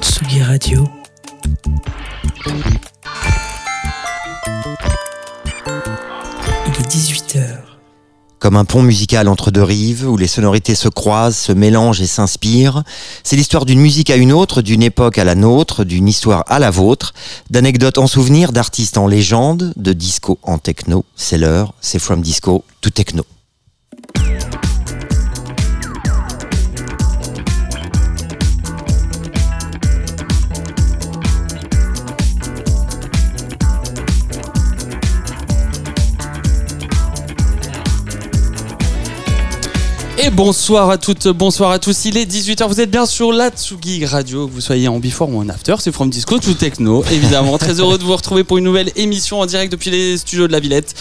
Tsugi Radio. Comme un pont musical entre deux rives, où les sonorités se croisent, se mélangent et s'inspirent, c'est l'histoire d'une musique à une autre, d'une époque à la nôtre, d'une histoire à la vôtre, d'anecdotes en souvenir, d'artistes en légende, de disco en techno. C'est l'heure, c'est From Disco to Techno. Bonsoir à toutes, bonsoir à tous. Il est 18h, vous êtes bien sur la Tsugi Radio, que vous soyez en before ou en after, c'est From Disco to Techno, évidemment. Très heureux de vous retrouver pour une nouvelle émission en direct depuis les studios de la Villette.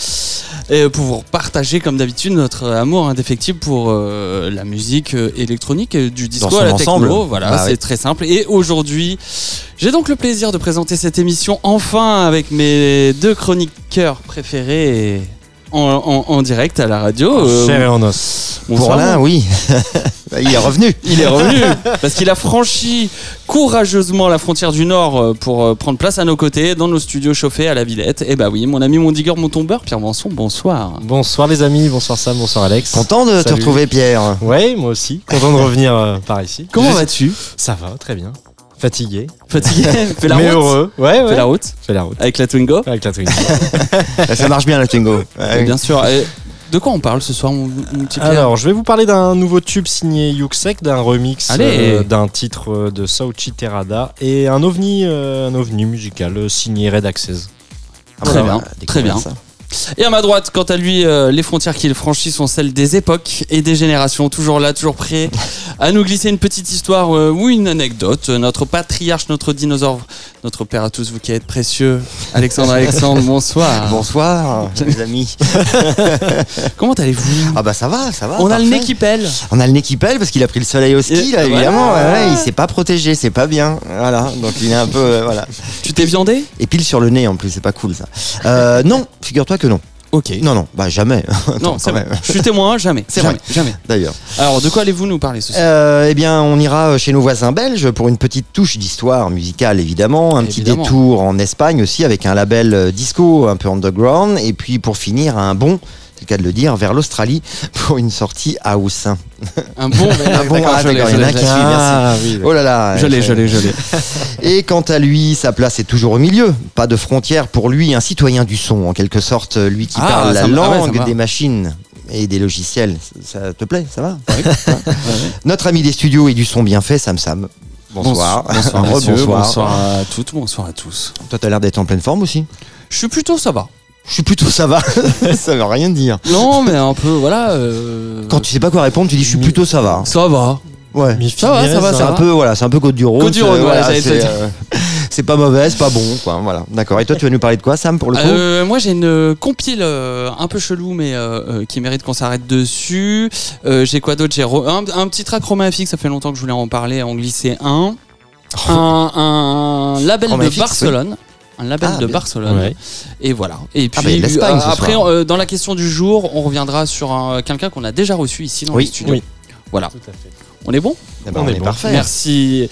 Et pour vous partager, comme d'habitude, notre amour indéfectible pour euh, la musique euh, électronique, euh, du disco à la techno. ensemble. Voilà, Bah c'est très simple. Et aujourd'hui, j'ai donc le plaisir de présenter cette émission enfin avec mes deux chroniqueurs préférés en, en- en direct à la radio. Euh, Cher et en os. Pour l'un, oui. Il est revenu. il est revenu parce qu'il a franchi courageusement la frontière du Nord euh, pour euh, prendre place à nos côtés dans nos studios chauffés à la Villette. Et bah oui, mon ami, mon digger, mon tombeur, Pierre Vanson, bonsoir. Bonsoir les amis, bonsoir Sam, bonsoir Alex. Content de te retrouver, Pierre. Ouais, moi aussi. Content de revenir euh, par ici. Comment vas-tu? Ça va, très bien. Fatigué. Fatigué Fais la mais route heureux. Ouais, ouais. Fais la route Fais la route. avec la Twingo Avec la Twingo. Ça marche bien, la Twingo. Ouais. Bien sûr. Et de quoi on parle ce soir, mon, mon petit Pierre Alors, je vais vous parler d'un nouveau tube signé Yuxek, d'un remix euh, d'un titre euh, de Sauchi Terada et un ovni, euh, un ovni musical euh, signé Red Access. Ah, Très bah, bien, très bien. ça. Et à ma droite, quant à lui, euh, les frontières qu'il franchit sont celles des époques et des générations. Toujours là, toujours prêt à nous glisser une petite histoire euh, ou une anecdote. Euh, Notre patriarche, notre dinosaure, notre père à tous, vous qui êtes précieux. Alexandre, Alexandre, bonsoir. Bonsoir, les amis. Comment allez-vous? Ah bah ça va, ça va. On a le nez parfait. qui pèle. On a le nez qui pèle parce qu'il a pris le soleil au ski, Et- là, évidemment. Ouais, ouais, il s'est pas protégé, c'est pas bien. Voilà, donc il est un peu. euh, voilà. Tu t'es viandé? Et pile sur le nez en plus, c'est pas cool ça. Euh, non, figure-toi que non. Ok. Non, non, bah jamais. Non, c'est vrai. Je suis témoin, jamais. C'est vrai. Jamais. D'ailleurs. Alors, de quoi allez-vous nous parler ce soir Euh, eh bien, on ira chez nos voisins belges pour une petite touche d'histoire musicale, évidemment. Un petit détour en Espagne aussi avec un label euh, disco un peu underground. Et puis pour finir, un bon, c'est le cas de le dire, vers l'Australie pour une sortie house. Un bon. Un bon, ah, je je. Ah oui. Oh là là. Je l'ai, je l'ai, je l'ai. Et quant à lui, sa place est toujours au milieu. Pas de frontières pour lui, un citoyen du son, en quelque sorte, lui qui Ah, parle la ah ouais, langue des machines et des logiciels. Ça te plaît, ça va. Notre ami des studios et du son bien fait, Sam Sam. Bonsoir. Bonsoir, messieurs, Rebonsoir. bonsoir à toutes, bonsoir à tous. Toi, t'as l'air d'être en pleine forme aussi. Je suis plutôt ça va. Je suis plutôt ça va. ça veut rien dire. Non, mais un peu, voilà. euh, Quand tu sais pas quoi répondre, tu dis je suis plutôt ça va. Ça va. Ouais. Mi Ça va, ça va, C'est ça un va. peu voilà, c'est un peu Côte du Rhône. Côte du Rhône, c'est- voilà, voilà, j'allais te le c'est dire. euh, c'est pas mauvais, c'est pas bon, quoi. Voilà, d'accord. Et toi, tu vas nous parler de quoi, Sam, pour le coup? Euh, moi j'ai une compile euh, un peu chelou mais euh, euh, qui mérite qu'on s'arrête dessus. Euh, j'ai quoi d'autre? J'ai re- un, un petit track Romain FX, ça fait longtemps que je voulais en parler, en glisser un. Un, un label Romain de FX, Barcelone. Un label Ah, de bien. Barcelone. Ouais. Et voilà. Et Ah, puis bah, euh, après, euh, dans la question du jour, on reviendra sur un- quelqu'un qu'on a déjà reçu ici dans Oui, le studio. oui. Voilà. Tout à fait. On est bon? Eh ben, on on, est est bon. parfait. Merci.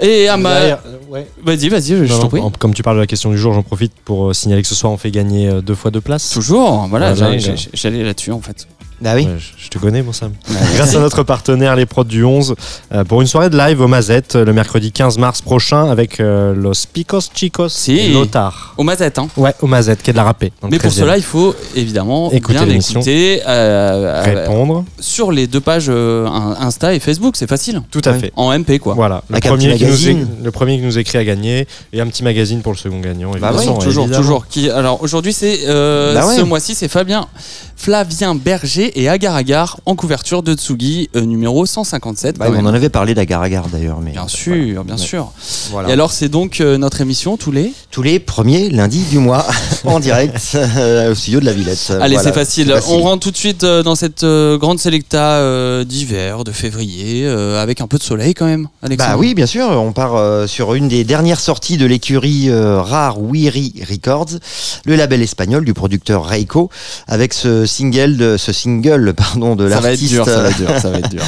Et à ma... Euh, ouais. Vas-y, vas-y, je, t'en prie. comme tu parles de la question du jour, j'en profite pour signaler que ce soir on fait gagner deux fois deux places. Toujours, voilà, Voilà, j'allais- il a- j'allais j'allais là-dessus en fait. Bah oui. Ouais, je, je te connais, mon Sam. Grâce à notre partenaire, les prods du 11, euh, pour une soirée de live au Mazette euh, le mercredi 15 mars prochain avec euh, Los Picos Chicos Si. et Lothar. Au Mazette, hein. Ouais, au Mazette, qui est de la le Mais pour 13e. cela, il faut évidemment Écouter bien écouter euh, répondre. sur les deux pages in- Insta et Facebook, c'est facile. Tout à Ouais. fait. En MP quoi. Voilà, le premier, qui nous magazine. é- le premier qui nous écrit à gagner et un petit magazine pour le second gagnant. Bah oui, toujours, évidemment. toujours. Qui, alors aujourd'hui, c'est Bah ouais. ce mois-ci, c'est Fabien Flavien Berger et Agar Agar en couverture de Tsugi euh, numéro 157. Bah, on même. en avait parlé d'Agar Agar d'ailleurs. mais Bien sûr, bien sûr. Voilà. Et alors c'est donc euh, notre émission tous les Tous les premiers lundis du mois en direct euh, au studio de la Villette. Allez, Voilà, c'est facile. On rentre tout de suite euh, dans cette euh, grande sélecta euh, d'hiver, de février, euh, avec un peu de soleil quand même, Alexandre. Bah oui, bien sûr. On part euh, sur une des dernières sorties de l'écurie euh, Rare Weary Records, le label espagnol du producteur Reiko, avec ce single de ce single pardon de ça va être l'artiste. dur, ça va être dur, ça va être dur.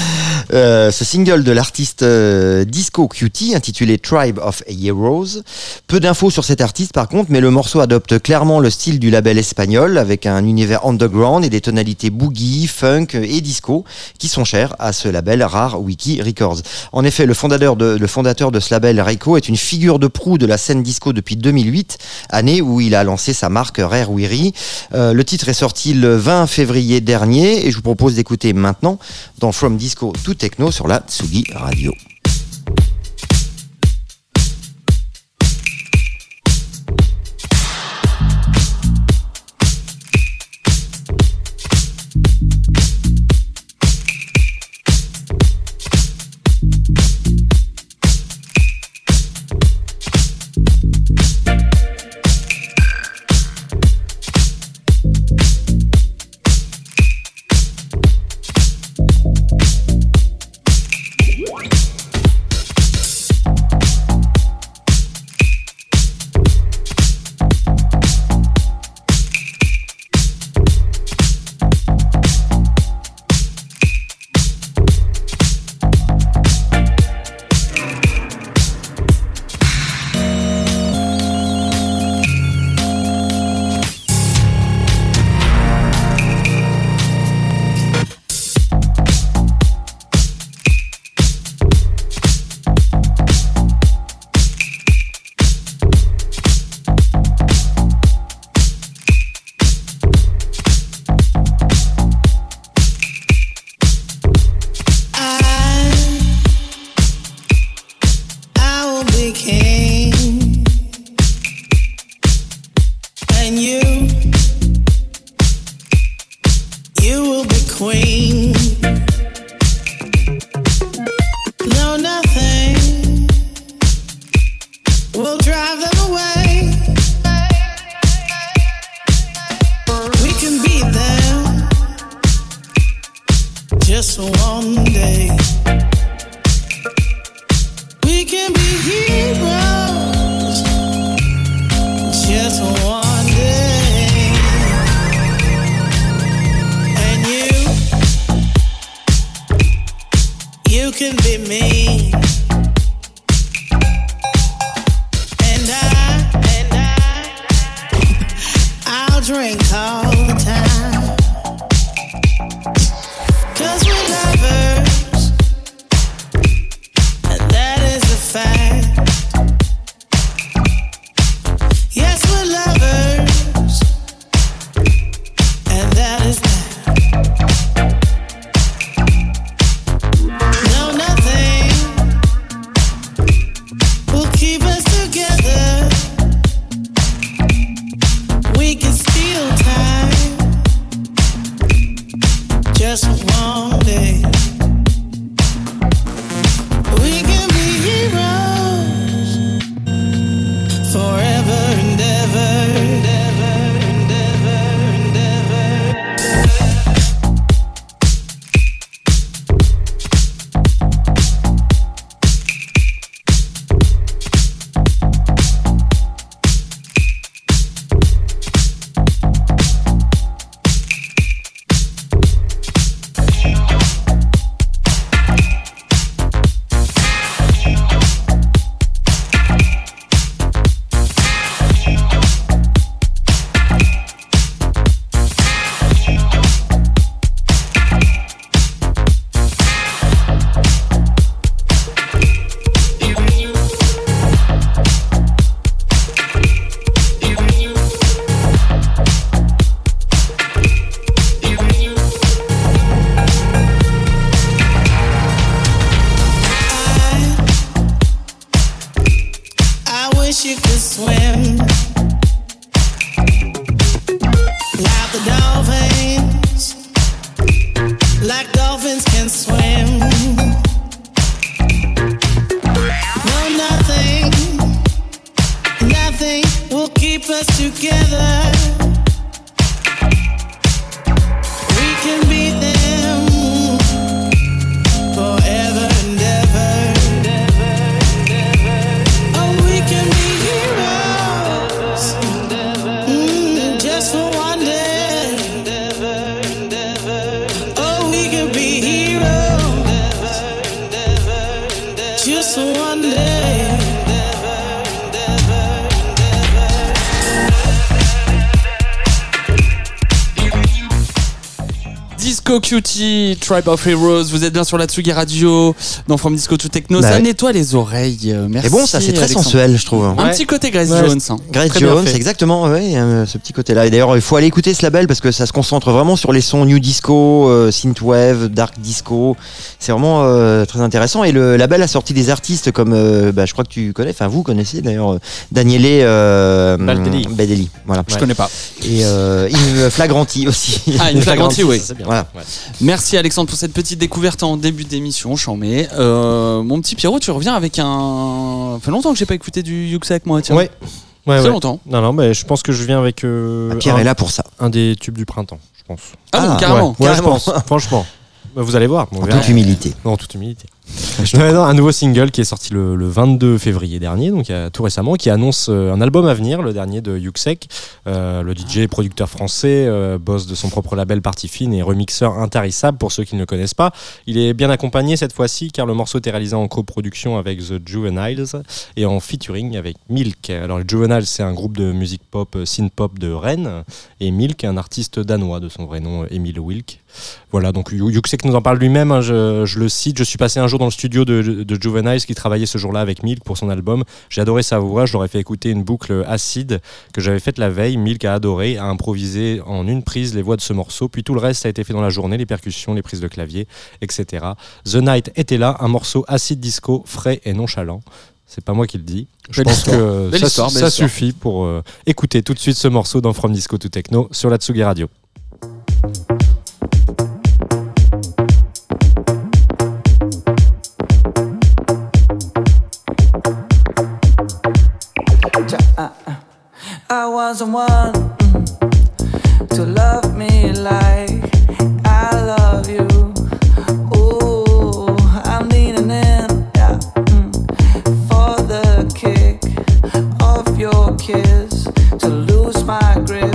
Euh, ce single de l'artiste euh, Disco Cutie intitulé Tribe of Heroes. Peu d'infos sur cet artiste par contre, mais le morceau adopte clairement le style du label espagnol avec un univers underground et des tonalités boogie, funk et disco qui sont chères à ce label Rare Wiki Records. En effet, le fondateur de, le fondateur de ce label Reiko est une figure de proue de la scène disco depuis 2008, année où il a lancé sa marque Rare Weary. Euh, le titre est sorti le 20 février dernier et je vous propose d'écouter maintenant dans From Disco to Techno sur la Tsugi Radio. drink, huh? Tribe of Heroes. Vous êtes bien sur la Tsugi Radio, dans From Disco to Techno. Bah ça ouais. nettoie les oreilles. euh, Merci. Et bon, ça c'est très Alexandre. sensuel, je trouve. Un Ouais. petit côté Grace Ouais. Jones. hein. Grace Très Jones, exactement, ouais, euh, ce petit côté-là. Et d'ailleurs, il faut aller écouter ce label parce que ça se concentre vraiment sur les sons new disco, euh, synthwave, dark disco. C'est vraiment euh, très intéressant. Et le label a sorti des artistes comme, euh, bah, je crois que tu connais, enfin vous connaissez d'ailleurs, euh, Daniele euh, Baldelli. Baldelli, voilà. Je connais pas. Et euh, Yves Flagranti aussi. Ah, une flagranti, oui. Ça, c'est bien. Voilà. Ouais. Merci Alexandre pour cette petite découverte en début d'émission, j'en mets. Euh, mon petit Pierrot, tu reviens avec un. Ça fait longtemps que j'ai pas écouté du Yuxek moi, tiens. Ouais. Ouais, longtemps. Non, non, mais je pense que je viens avec euh, Ah, Pierre un, est là pour ça. un des tubes du printemps, je pense. Ah, Ah, carrément. Ouais, Carrément. je pense. Franchement. Bah, Vous allez voir. En verra. toute humilité. En toute humilité. Non, un nouveau single qui est sorti le, le 22 février dernier, donc tout récemment, qui annonce euh, un album à venir, le dernier de Yuxek, euh, le DJ et producteur français, euh, boss de son propre label Partie Fine et remixeur intarissable pour ceux qui ne le connaissent pas. Il est bien accompagné cette fois-ci car le morceau est réalisé en coproduction avec The Juveniles et en featuring avec Milk. Alors les Juveniles, c'est un groupe de musique pop, euh, synth-pop de Rennes et Milk, un artiste danois de son vrai nom, Emile Wilk. Voilà, donc Yu- Yuxek nous en parle lui-même, hein, je, je le cite. Je suis passé un jour dans le studio de, de Juveniles qui travaillait ce jour-là avec Milk pour son album. J'ai adoré sa voix, je leur ai fait écouter une boucle acide que j'avais faite la veille. Milk a adoré, a improvisé en une prise les voix de ce morceau, puis tout le reste a été fait dans la journée, les percussions, les prises de clavier, etc. The Night était là, un morceau acide disco, frais et nonchalant. C'est pas moi qui le dis. Je Belle pense histoire. que Belle ça, histoire, suffit pour euh, écouter tout de suite ce morceau dans From Disco to Techno sur la Tsugi Radio. I someone mm, to love me like I love you. Ooh, I'm leaning in, mm, for the kick of your kiss to lose my grip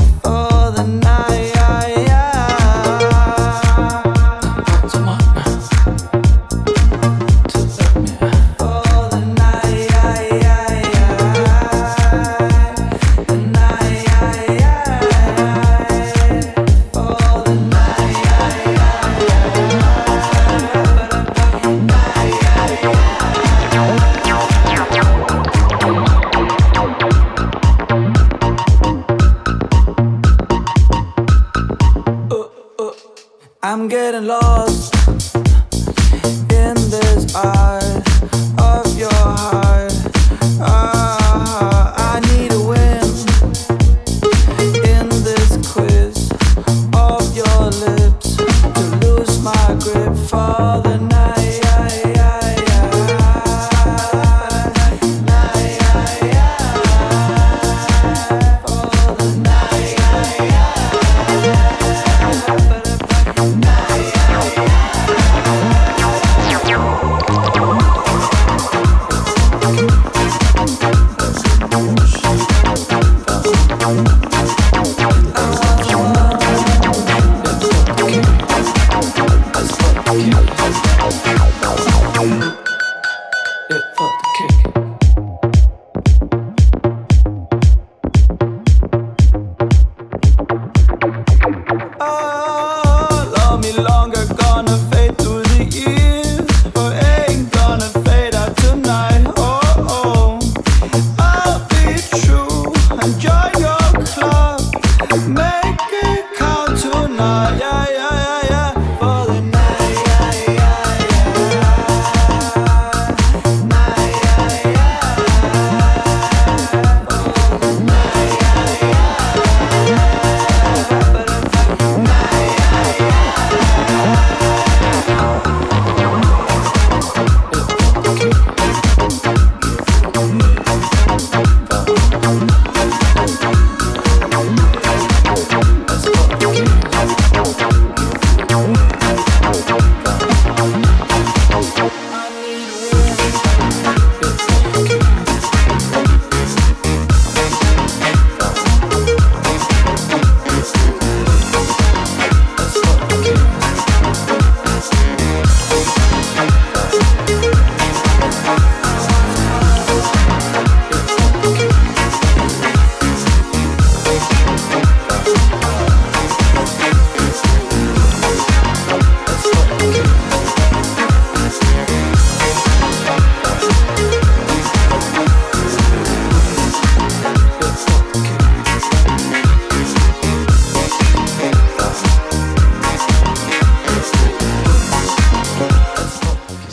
I'm getting lost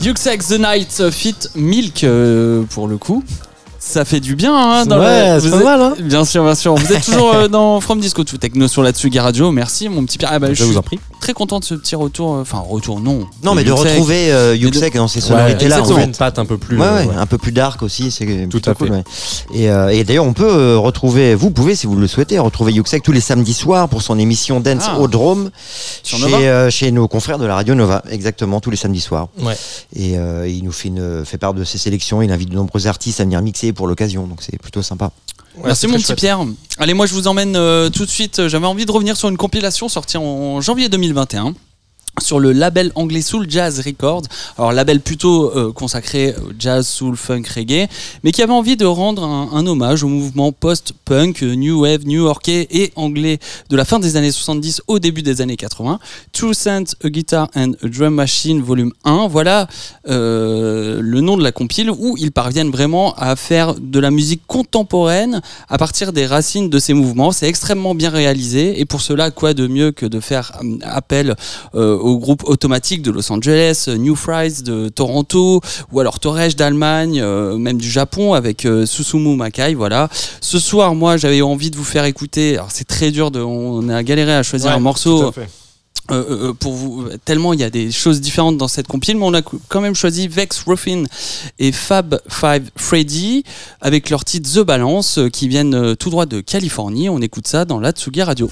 Yuxek The Night Fit Milk euh, pour le coup. Ça fait du bien, hein, dans Ouais, le- c'est pas êtes- mal, hein. Bien sûr, bien sûr. Vous êtes toujours euh, dans From Disco to Techno sur la Tsugi Radio. Merci, mon petit Pierre. Ah bah, je Je suis vous en prie. Très content de ce petit retour. euh, Enfin, retour, non. Non, mais de Yuxek. retrouver euh, Yuxek dans ces Ouais, sonorités-là, en exactement. fait. une patte un peu plus. Ouais, euh, ouais, ouais. un peu plus dark aussi, c'est Tout plutôt à cool. fait. ouais. Et, euh, et d'ailleurs, on peut euh, retrouver, vous pouvez, si vous le souhaitez, retrouver Yuxek tous les samedis soirs pour son émission Dance Ah. au Drome Sur chez, euh, nos confrères de la radio Nova, exactement, tous les samedis soirs. Ouais. Et euh, il nous fait, une, fait part de ses sélections, il invite de nombreux artistes à venir mixer pour l'occasion, donc c'est plutôt sympa. Ouais, Merci mon petit chouette. Pierre. Allez, moi je vous emmène euh, tout de suite. J'avais envie de revenir sur une compilation sortie en janvier 2021 sur le label anglais Soul Jazz Records. Alors label plutôt euh, consacré au jazz, soul, funk, reggae, mais qui avait envie de rendre un, hommage au mouvement post-punk, euh, new wave, new-yorkais et anglais de la fin des années 70 au début des années 80. Two Cents, A Guitar and a Drum Machine, volume 1. Voilà euh, le nom de la compile où ils parviennent vraiment à faire de la musique contemporaine à partir des racines de ces mouvements. C'est extrêmement bien réalisé et pour cela, quoi de mieux que de faire euh, appel euh, au groupe automatique de Los Angeles, euh, New Fries de Toronto ou alors Torres d'Allemagne, euh, même du Japon avec euh, Susumu Makai. Voilà. Ce soir, moi, j'avais envie de vous faire écouter. Alors c'est très dur, de, on a galéré à choisir Ouais, un morceau euh, euh, pour vous tellement il y a des choses différentes dans cette compile mais on a quand même choisi Vex Ruffin et Fab Five Freddy avec leur titre The Balance qui viennent tout droit de Californie on écoute ça dans la Tsugi Radio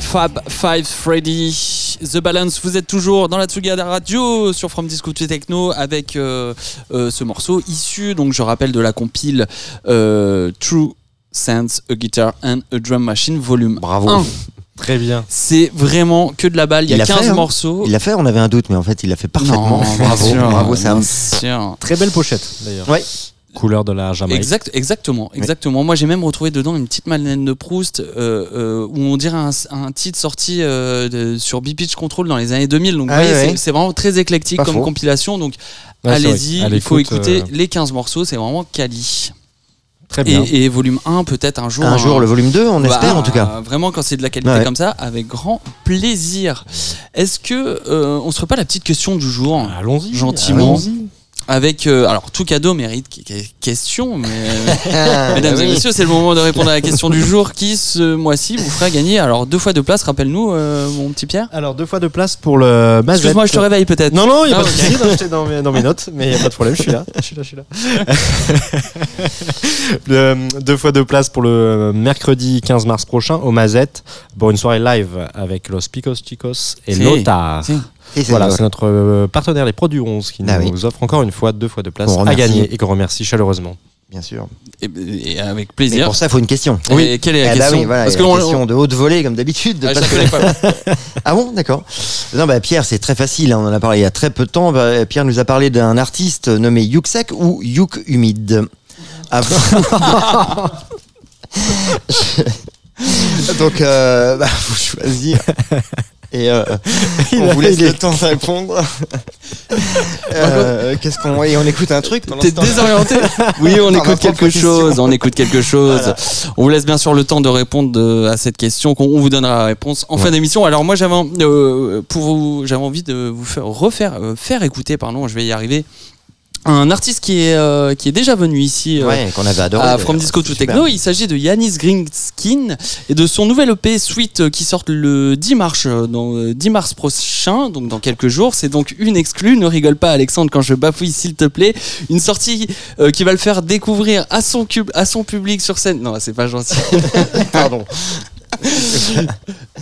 Fab Five Freddy The Balance vous êtes toujours dans la Tsugi Radio sur From Disco to Techno avec euh, euh, ce morceau issu donc je rappelle de la compile euh, True Sense, A Guitar and a Drum Machine Volume Bravo. 1. Très bien. C'est vraiment que de la balle. Il y a Il l'a 15 fait, hein. morceaux. Il l'a fait, on avait un doute, mais en fait, il l'a fait parfaitement. Non, bravo, bravo Sam. sûr. Très belle pochette d'ailleurs. Ouais. Couleur de la Jamaïque. Exact, exactement, exactement. Moi, j'ai même retrouvé dedans une petite Madeleine de Proust euh, euh, où on dirait un, un titre sorti euh, de- sur B-Pitch Control dans les années 2000. Donc, vous Ah voyez, c'est- vraiment très éclectique Pas comme faux. compilation. Donc, allez-y, il faut écouter euh, les 15 morceaux. C'est vraiment quali. Très bien. Et, et volume 1, peut-être un jour. Un jour, le volume 2, on Bah, espère en tout cas. Vraiment, quand c'est de la qualité Ouais. comme ça, avec grand plaisir. Est-ce que on se ferait pas la petite question du jour? Allons-y. Gentiment. allons-y. Avec euh, alors tout cadeau mérite question mais Ah, mesdames bah et messieurs c'est le moment de répondre à la question du jour qui ce mois-ci vous fera gagner alors deux fois de place rappelle-nous euh, mon petit Pierre Alors, deux fois de place pour le Mazette. excuse-moi je te réveille peut-être Non, non, il n'y a Ah, pas de souci. dans mes, dans mes notes, mais il n'y a pas de problème, je suis là. Je suis là, je suis là. Le- deux fois de place pour le mercredi 15 mars prochain au Mazette pour une soirée live avec Los Picos Chicos et. Si. Et c'est Voilà, c'est notre euh, partenaire les Produits 11 qui Ah nous oui. offre encore une fois deux fois de place à gagner et qu'on remercie chaleureusement. bien sûr. et, et avec Mais plaisir pour ça, il faut une question. Et quelle est la Eh bah question oui, voilà, parce que y a la on- question de haute volée comme d'habitude. de Ah, pas. Ah bon, d'accord. Non, bah Pierre, c'est très facile. hein, On en a parlé il y a très peu de temps. Bah, Pierre nous a parlé d'un artiste nommé Yuksek ou Yuk Humide. Ah, Je- Donc, euh, bah, faut choisir. Et euh, on vous laisse le temps de répondre. Euh, Qu'est-ce qu'on et on écoute un truc pendant T'es désorienté Oui, on écoute quelque chose. On écoute quelque chose. On vous laisse bien sûr le temps de répondre de- à cette question. qu'on- On vous donnera la réponse en fin d'émission. Alors moi, j'avais en- euh, pour vous, j'avais envie de vous faire refaire, euh, faire écouter, pardon, je vais y arriver. Un artiste qui est euh, qui est déjà venu ici. euh, Ouais, qu'on avait adoré. à. From Disco to Super. Techno. Il s'agit de Yanis Greenskin et de son nouvel EP Suite euh, qui sort le 10 mars, euh, dans, euh, 10 mars prochain, donc dans quelques jours. C'est donc une exclue. Ne rigole pas, Alexandre, quand je bafouille, s'il te plaît. Une sortie euh, qui va le faire découvrir à son, cube, à son public sur scène. Non, c'est pas gentil. Pardon.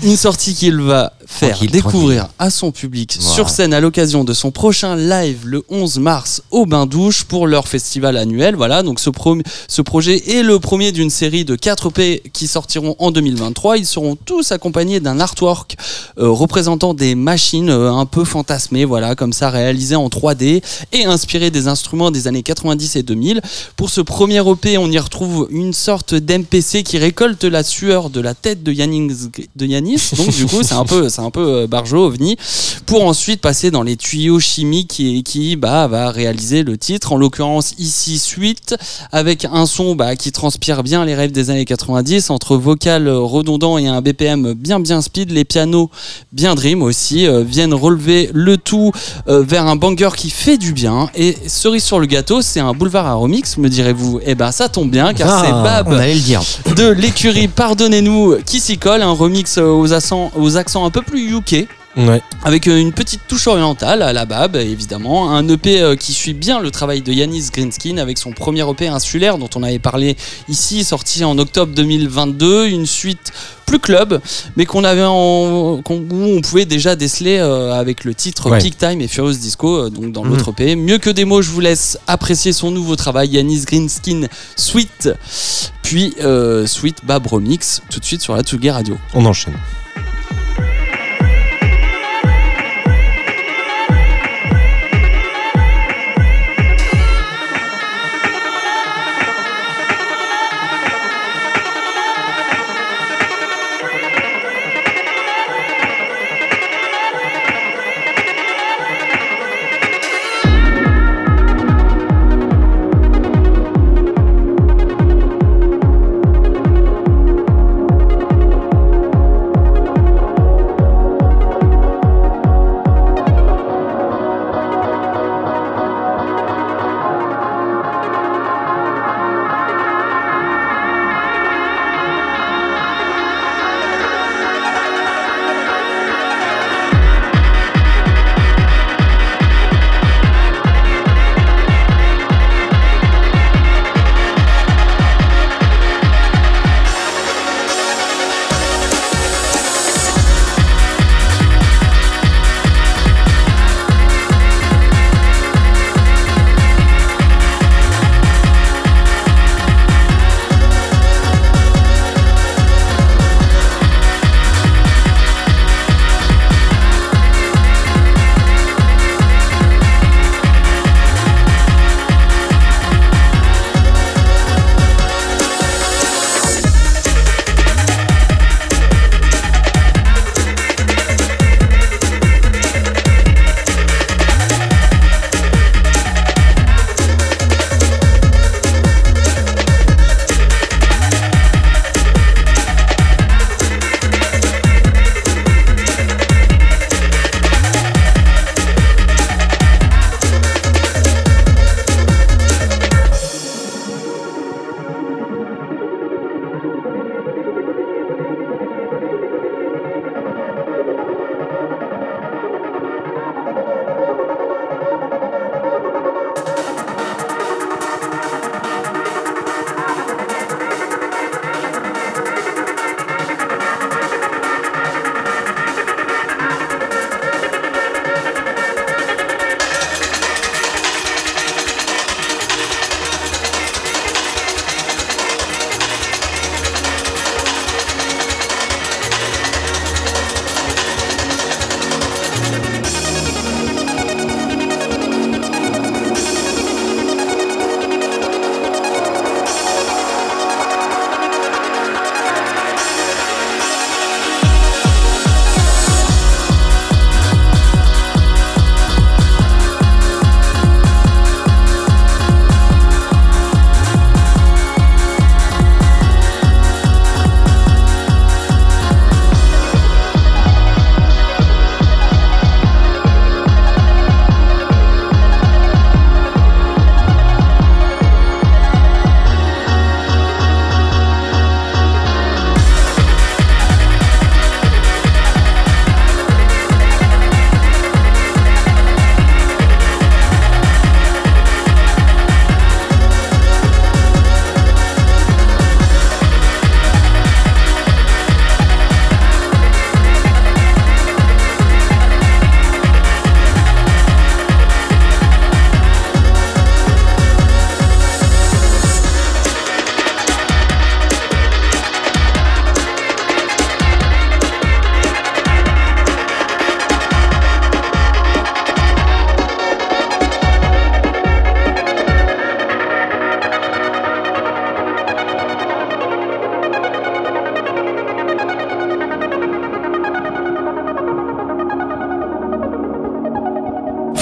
Une sortie qu'il va faire Tranquille, découvrir à son public Voilà. sur scène à l'occasion de son prochain live le 11 mars au Bain Douche pour leur festival annuel. Voilà, donc ce, pro- ce projet est le premier d'une série de 4 EP qui sortiront en 2023. Ils seront tous accompagnés d'un artwork euh, représentant des machines euh, un peu fantasmées, voilà, comme ça réalisées en 3D et inspirées des instruments des années 90 et 2000. Pour ce premier EP, on y retrouve une sorte d'MPC qui récolte la sueur de la tête de Yanis. De Yanis. Donc du coup, c'est un peu, c'est un peu euh, Barjo ovni. Pour ensuite passer dans les tuyaux chimiques qui, qui bah, va réaliser le titre. En l'occurrence ici suite avec un son bah, qui transpire bien les rêves des années 90 entre vocal redondant et un BPM bien bien speed. Les pianos bien dream aussi euh, viennent relever le tout euh, vers un banger qui fait du bien. Et cerise sur le gâteau, c'est un boulevard à remix, me direz-vous. Eh ben ça tombe bien car c'est Ah, Bab On allait le dire. de l'écurie Pardonnez-nous qui s'y colle, un remix euh, aux accents, aux accents un peu plus UK. Ouais. Avec euh, une petite touche orientale à la Bab, évidemment. Un EP euh, qui suit bien le travail de Yanis Greenskin avec son premier EP insulaire dont on avait parlé ici, sorti en octobre 2022. Une suite plus club, mais qu'on avait en, on pouvait déjà déceler euh, avec le titre Ouais. Kick Time et Furious Disco, donc dans Mhm. l'autre EP. Mieux que des mots, je vous laisse apprécier son nouveau travail, Yanis Greenskin Sweet, puis euh, Sweet Bab Remix, tout de suite sur la Tsugi Radio. On enchaîne.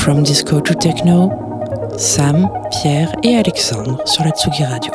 From Disco to Techno, Sam, Pierre et Alexandre sur la Tsugi Radio.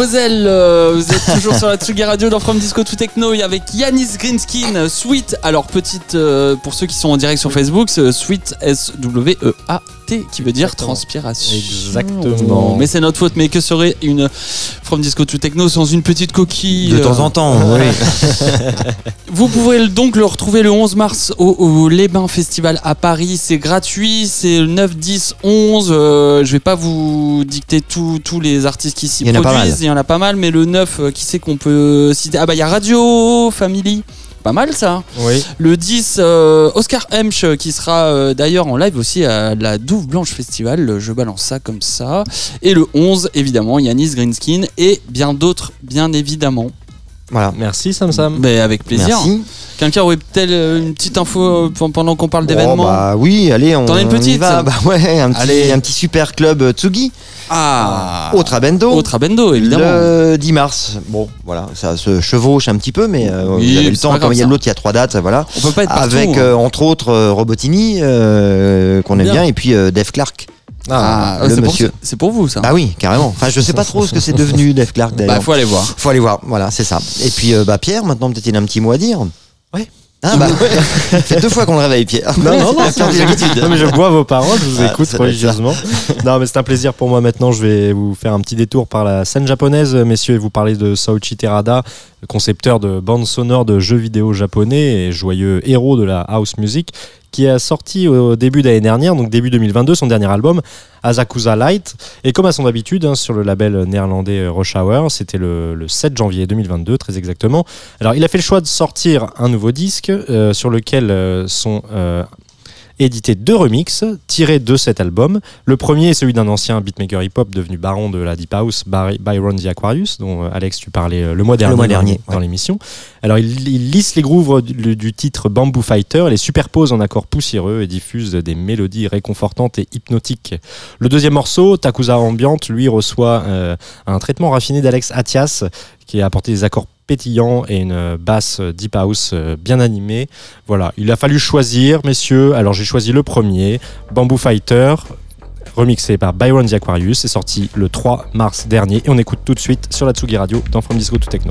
Ailes, euh, vous êtes toujours sur la Tsugi Radio dans From Disco to Techno et avec Yanis Greenskin, euh, Sweet. Alors, petite, euh, pour ceux qui sont en direct sur Facebook, c'est Sweet S-W-E-A-T qui veut dire Exactement. transpiration. Exactement. Mais c'est notre faute, mais que serait une From Disco to Techno sans une petite coquille De euh, temps en temps, oui. Vous pourrez donc le retrouver le 11 mars au, au Les Bains Festival à Paris. C'est gratuit, c'est le 9, 10, 11. Euh, je vais pas vous dicter tous les artistes qui s'y produisent. mal. Il y en a pas mal, mais le 9, euh, qui c'est qu'on peut citer? Ah bah il y a Radio Family. Pas mal ça. Oui. Le 10, euh, Oscar Hemsch euh, qui sera euh, d'ailleurs en live aussi à la Douve Blanche Festival. Je balance ça comme ça. Et le 11, évidemment, Yanis Greenskin et bien d'autres, bien évidemment. Voilà. Merci Sam Sam. Mais avec plaisir. Merci. Quelqu'un aurait peut-être euh, une petite info euh, pendant qu'on parle Oh, d'événements bah oui, allez, on, T'en une on y petite va. Bah ouais, un petit, Allez. un petit super club euh, Tsugi Ah au Trabendo. Au Trabendo, évidemment. Le 10 mars. Bon, voilà, ça se chevauche un petit peu, mais euh, Oui, vous avez le temps. Comme il y a l'autre, il y a trois dates, voilà. On peut pas être partout. Avec hein. euh, entre autres Robotini, euh, qu'on aime Bien. bien, et puis euh, Dave Clark. Ah, le c'est pour- monsieur. c'est pour vous ça. Bah oui, carrément. Enfin, je sais pas trop ce que c'est devenu Dave Clark Bah, d'ailleurs. faut aller voir. Faut aller voir, voilà, c'est ça. Et puis euh, bah Pierre, maintenant peut-être il a un petit mot à dire. Ah bah ouais, c'est deux fois qu'on le réveille, Pierre. Non, non, non, non, mais je bois vos paroles, je vous Ah, écoute religieusement. non, mais c'est un plaisir pour moi maintenant. Je vais vous faire un petit détour par la scène japonaise, messieurs, et vous parler de Saochi Terada, concepteur de bandes sonores de jeux vidéo japonais et joyeux héros de la house music, qui a sorti au début d'année dernière, donc début 2022, son dernier album, Azakusa Light. Et comme à son habitude, hein, sur le label néerlandais Rush Hour, c'était le, le 7 janvier 2022, très exactement. Alors, il a fait le choix de sortir un nouveau disque euh, sur lequel euh, sont euh, édités deux remixes tirés de cet album. Le premier est celui d'un ancien beatmaker hip-hop devenu baron de la Deep House, Byron the Aquarius, dont euh, Alex, tu parlais euh, le mois dernier, mois dans- dernier, dans ouais. l'émission. Alors, il, il lisse les grooves du, du titre Bamboo Fighter, les superpose en accords poussiéreux et diffuse des mélodies réconfortantes et hypnotiques. Le deuxième morceau, Takusa Ambient, lui reçoit euh, un traitement raffiné d'Alex Atias, qui a apporté des accords et une basse deep house euh, bien animée. Voilà, il a fallu choisir, messieurs. Alors j'ai choisi le premier, Bamboo Fighter, remixé par Byron the Aquarius. C'est sorti le 3 mars dernier et on écoute tout de suite sur la Tsugi Radio dans From Disco to Techno.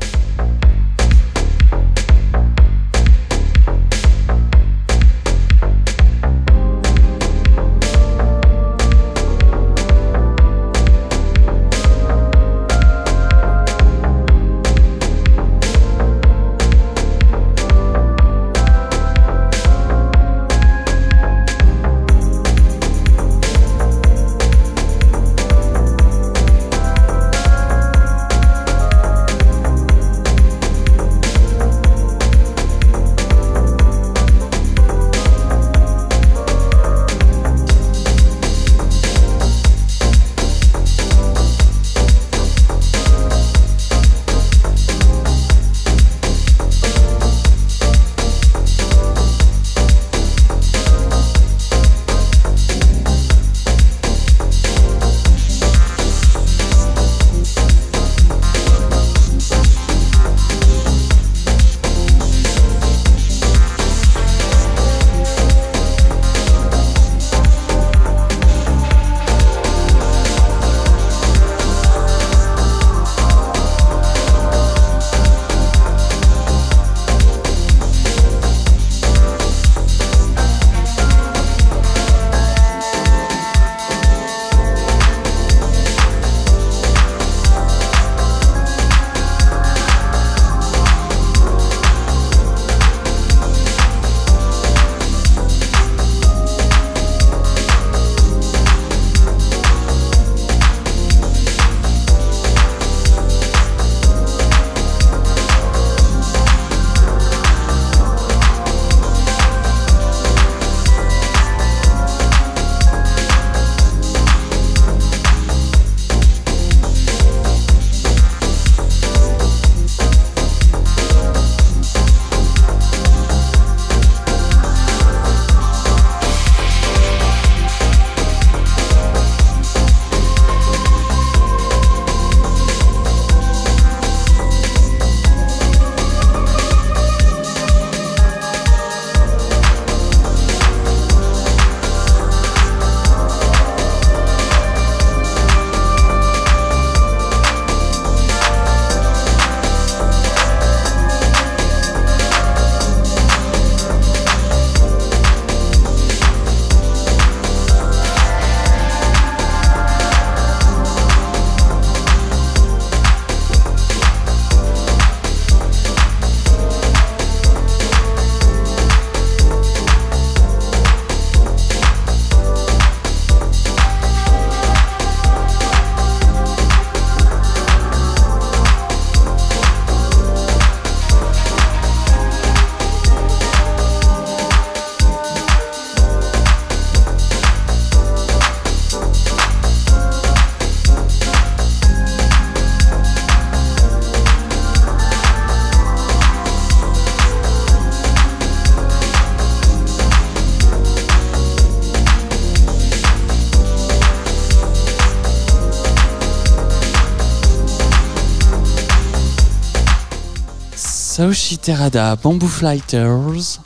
Saoshi Terada, Bamboo Flighters,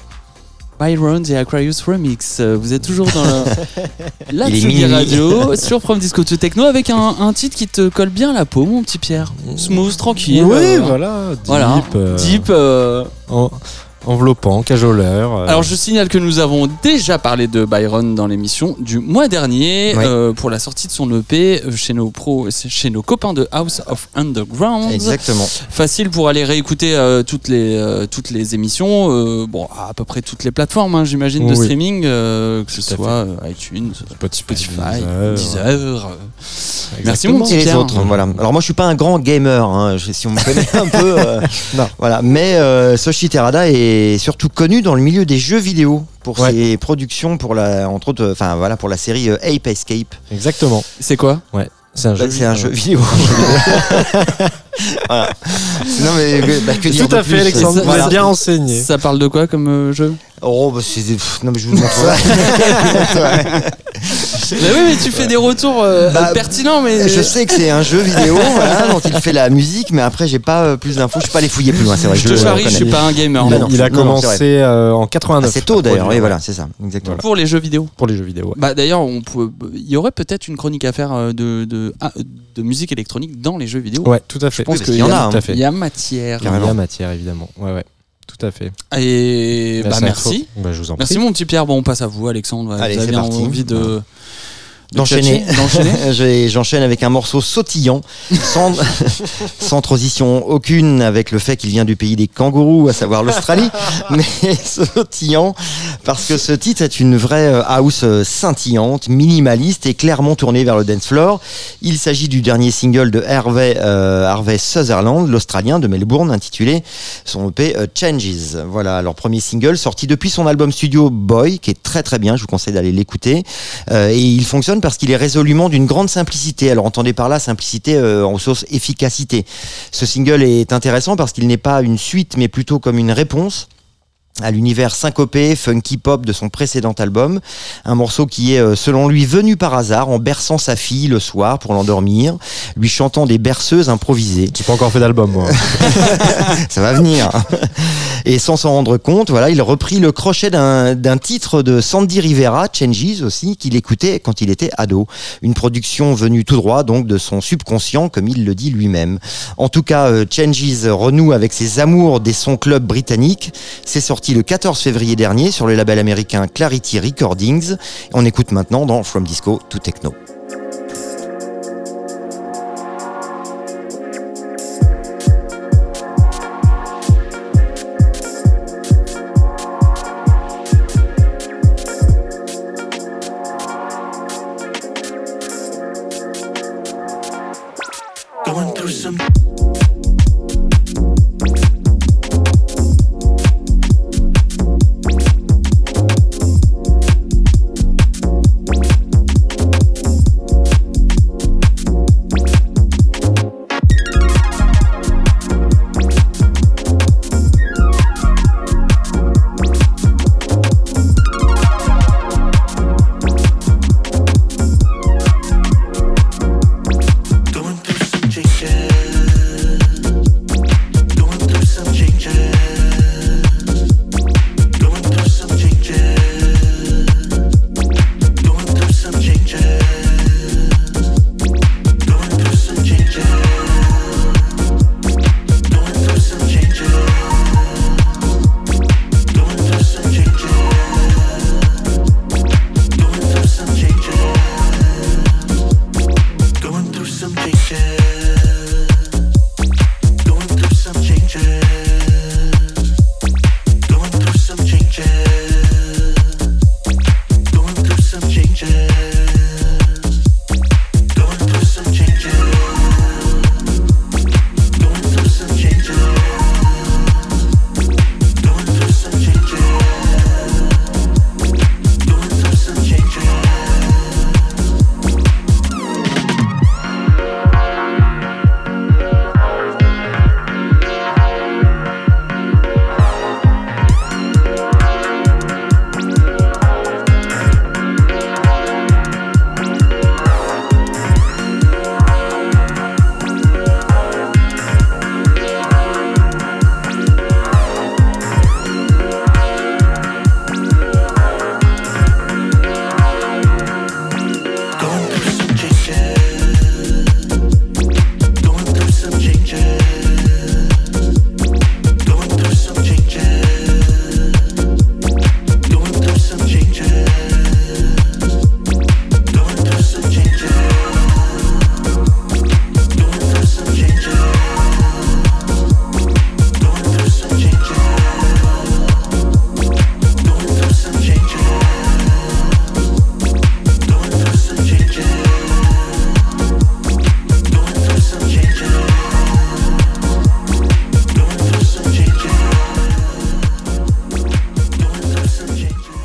Byron the Aquarius Remix. Vous êtes toujours dans le, la Tsugi. Radio sur From Disco to Techno avec un, un titre qui te colle bien à la peau, mon petit Pierre. Smooth, tranquille. Oui, euh, voilà. Deep, Voilà. euh, Deep. euh, enveloppant, cajoleur. euh, Alors je signale que nous avons déjà parlé de Byron dans l'émission du mois dernier euh, pour la sortie de son EP chez nos pros, chez nos copains de House of Underground. Exactement. Facile pour aller réécouter euh, toutes les euh, toutes les émissions, euh, bon à peu près toutes les plateformes, hein, j'imagine de streaming, euh, que ce soit iTunes, Spotify, Spotify, Deezer. Deezer. Merci mon petit Pierre. autres, voilà. Alors moi je suis pas un grand gamer, hein, si on me connaît un peu, euh, Non. voilà. Mais euh, Soshi Terada est surtout connu dans le milieu des jeux vidéo pour Ouais. ses productions pour la, entre autres, enfin voilà, pour la série euh, Ape Escape. Exactement. C'est quoi? C'est un Bah, jeu. c'est un jeu vidéo. voilà. Non mais bah, que dire Tout à fait, plus? Alexandre. Vous Voilà. êtes bien renseigné. Ça parle de quoi comme euh, jeu? Oh bah c'est pff, non mais je vous montre ça. Mais oui, mais tu fais des retours euh, Bah, pertinents, mais Je sais que c'est un jeu vidéo voilà, dont il fait la musique, mais après j'ai pas euh, plus d'infos. Je suis pas allé fouiller plus loin, c'est vrai. je te le charrie, je suis pas un gamer. Il a, non, il a non, commencé euh, en Ah, 89. c'est tôt d'ailleurs, oui voilà, c'est ça, exactement. Pour les jeux vidéo. Pour les jeux vidéo. ouais. Bah d'ailleurs, on peut, il y aurait peut-être une chronique à faire euh, de, de, ah, de musique électronique dans les jeux vidéo. Ouais, tout à fait. Je pense Oui, qu'il y en a, hein. Il y a matière. Il y a matière, évidemment. Ouais, ouais. Tout à fait. Et bah, Merci. merci. Bah, je vous en Merci mon petit Pierre. Bon, on passe à vous, Alexandre. Allez, vous avez envie de D'enchaîner. J'enchaîne avec un morceau sautillant, sans, sans transition aucune avec le fait qu'il vient du pays des kangourous, à savoir l'Australie, mais sautillant parce que ce titre est une vraie euh, house euh, scintillante, minimaliste et clairement tournée vers le dance floor. Il s'agit du dernier single de Harvey, euh, Harvey Sutherland, l'Australien de Melbourne, intitulé son EP euh, Changes. Voilà, leur premier single sorti depuis son album studio Boy, qui est très très bien, je vous conseille d'aller l'écouter. Euh, et il fonctionne parce qu'il est résolument d'une grande simplicité. Alors entendez par là simplicité euh, en sauce efficacité. Ce single est intéressant parce qu'il n'est pas une suite mais plutôt comme une réponse à l'univers syncopé, funky pop de son précédent album. Un morceau qui est, euh, selon lui, venu par hasard en berçant sa fille le soir pour l'endormir, lui chantant des berceuses improvisées. J'ai pas encore fait d'album, moi. Ça va venir. Et sans s'en rendre compte, voilà, il reprit le crochet d'un titre de Sandy Rivera, Changes aussi, qu'il écoutait quand il était ado. Une production venue tout droit donc de son subconscient, comme il le dit lui-même. En tout cas, euh, Changes renoue avec ses amours des sons club britanniques. C'est sorti le 14 février dernier sur le label américain Clarity Recordings. On écoute maintenant dans From Disco to Techno.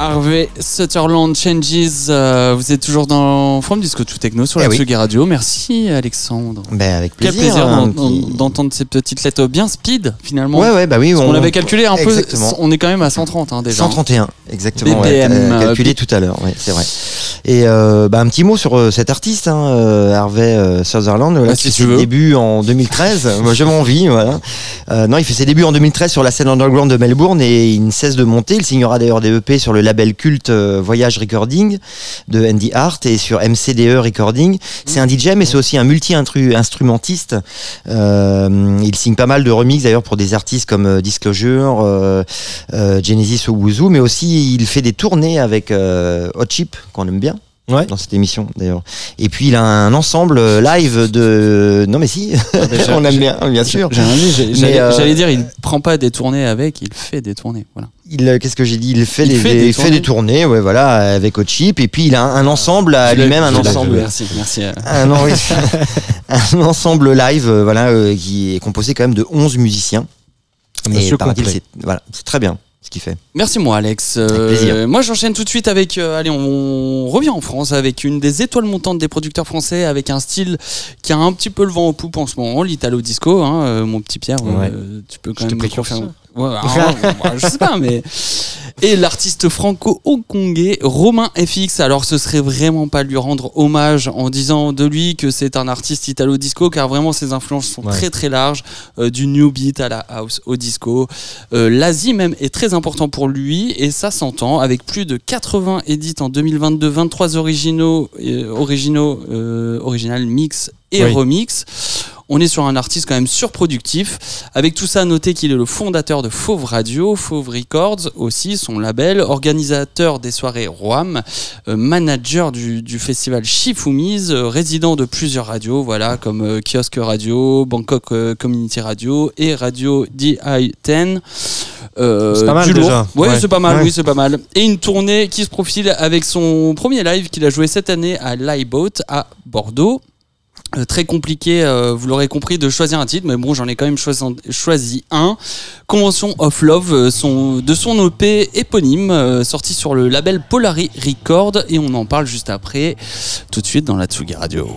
Harvey Sutherland Changes. euh, vous êtes toujours dans From Disco to Techno sur Eh la oui. Tsugi Radio. Merci Alexandre. Ben, avec Quel plaisir. plaisir un d'en- petit- d'entendre ces petites lettres bien speed finalement. Ouais, ouais, bah oui. Parce qu'on avait calculé un peu, Exactement. on est quand même à 130 hein, déjà. 131, exactement. ouais, BPM, t'as euh, calculé tout à l'heure, ouais, c'est vrai. Et euh, bah, un petit mot sur cet artiste, hein, Harvey Sutherland, là, Bah, qui si fait tu ses veux. débuts en 2013. Moi, j'ai envie, voilà. Euh, non, il fait ses débuts en 2013 sur la scène underground de Melbourne et il ne cesse de monter. Il signera d'ailleurs des EP sur le label culte euh, Voyage Recording de Andy Hart et sur MCDE Recording. C'est un DJ, mais c'est aussi un multi-instrumentiste. Euh, il signe pas mal de remix d'ailleurs pour des artistes comme euh, Disclosure, Genesis ou Wuzu, mais aussi il fait des tournées avec Hot Chip, qu'on aime bien. Ouais. Dans cette émission d'ailleurs. Et puis il a un ensemble euh, live de. Non mais si, on aime bien, bien sûr. J'allais euh, j'allais dire, il prend pas des tournées avec, il fait des tournées. Voilà. Il, euh, qu'est-ce que j'ai dit? Il fait, Il des, fait des- fait tournées. des tournées, ouais, voilà, avec Hot Chip. Et puis il a un, ensemble à lui-même, un ensemble. Merci, merci. Un, un ensemble live, voilà, qui est composé quand même de 11 musiciens. Monsieur et voilà, c'est très bien ce qu'il fait. Merci moi Alex. Euh, moi j'enchaîne tout de suite avec, euh, allez on, revient en France avec une des étoiles montantes des producteurs français avec un style qui a un petit peu le vent en poupe en ce moment, l'italo disco, hein, euh, mon petit Pierre, euh, Ouais. tu peux quand Je même me confirmer. Ouais, alors, bah, je sais pas mais et l'artiste franco-hongkongais Romain FX. Alors ce serait vraiment pas lui rendre hommage en disant de lui que c'est un artiste italo disco car vraiment ses influences sont Ouais. très très larges euh, du new beat à la house au disco. Euh, L'Asie même est très important pour lui et ça s'entend avec plus de 80 edits en 2022, 23 originaux, euh, originaux, euh, original mix et Oui. remix. On est sur un artiste quand même surproductif. Avec tout ça, notez qu'il est le fondateur de Fauve Radio, Fauve Records aussi, son label, organisateur des soirées Roam, euh, manager du, du festival Shifumiz, euh, résident de plusieurs radios, voilà, comme euh, Kiosque Radio, Bangkok euh, Community Radio et Radio DI10. Euh, C'est pas mal du déjà. Ouais, Ouais. c'est pas mal, Ouais. oui, c'est pas mal. Et une tournée qui se profile avec son premier live qu'il a joué cette année à Lieboat à Bordeaux. Euh, très compliqué, euh, vous l'aurez compris, de choisir un titre, mais bon, j'en ai quand même choisi, un. Convention of Love, euh, son, de son EP éponyme, sorti sur le label Polari Record, et on en parle juste après, tout de suite dans la Tsugi Radio.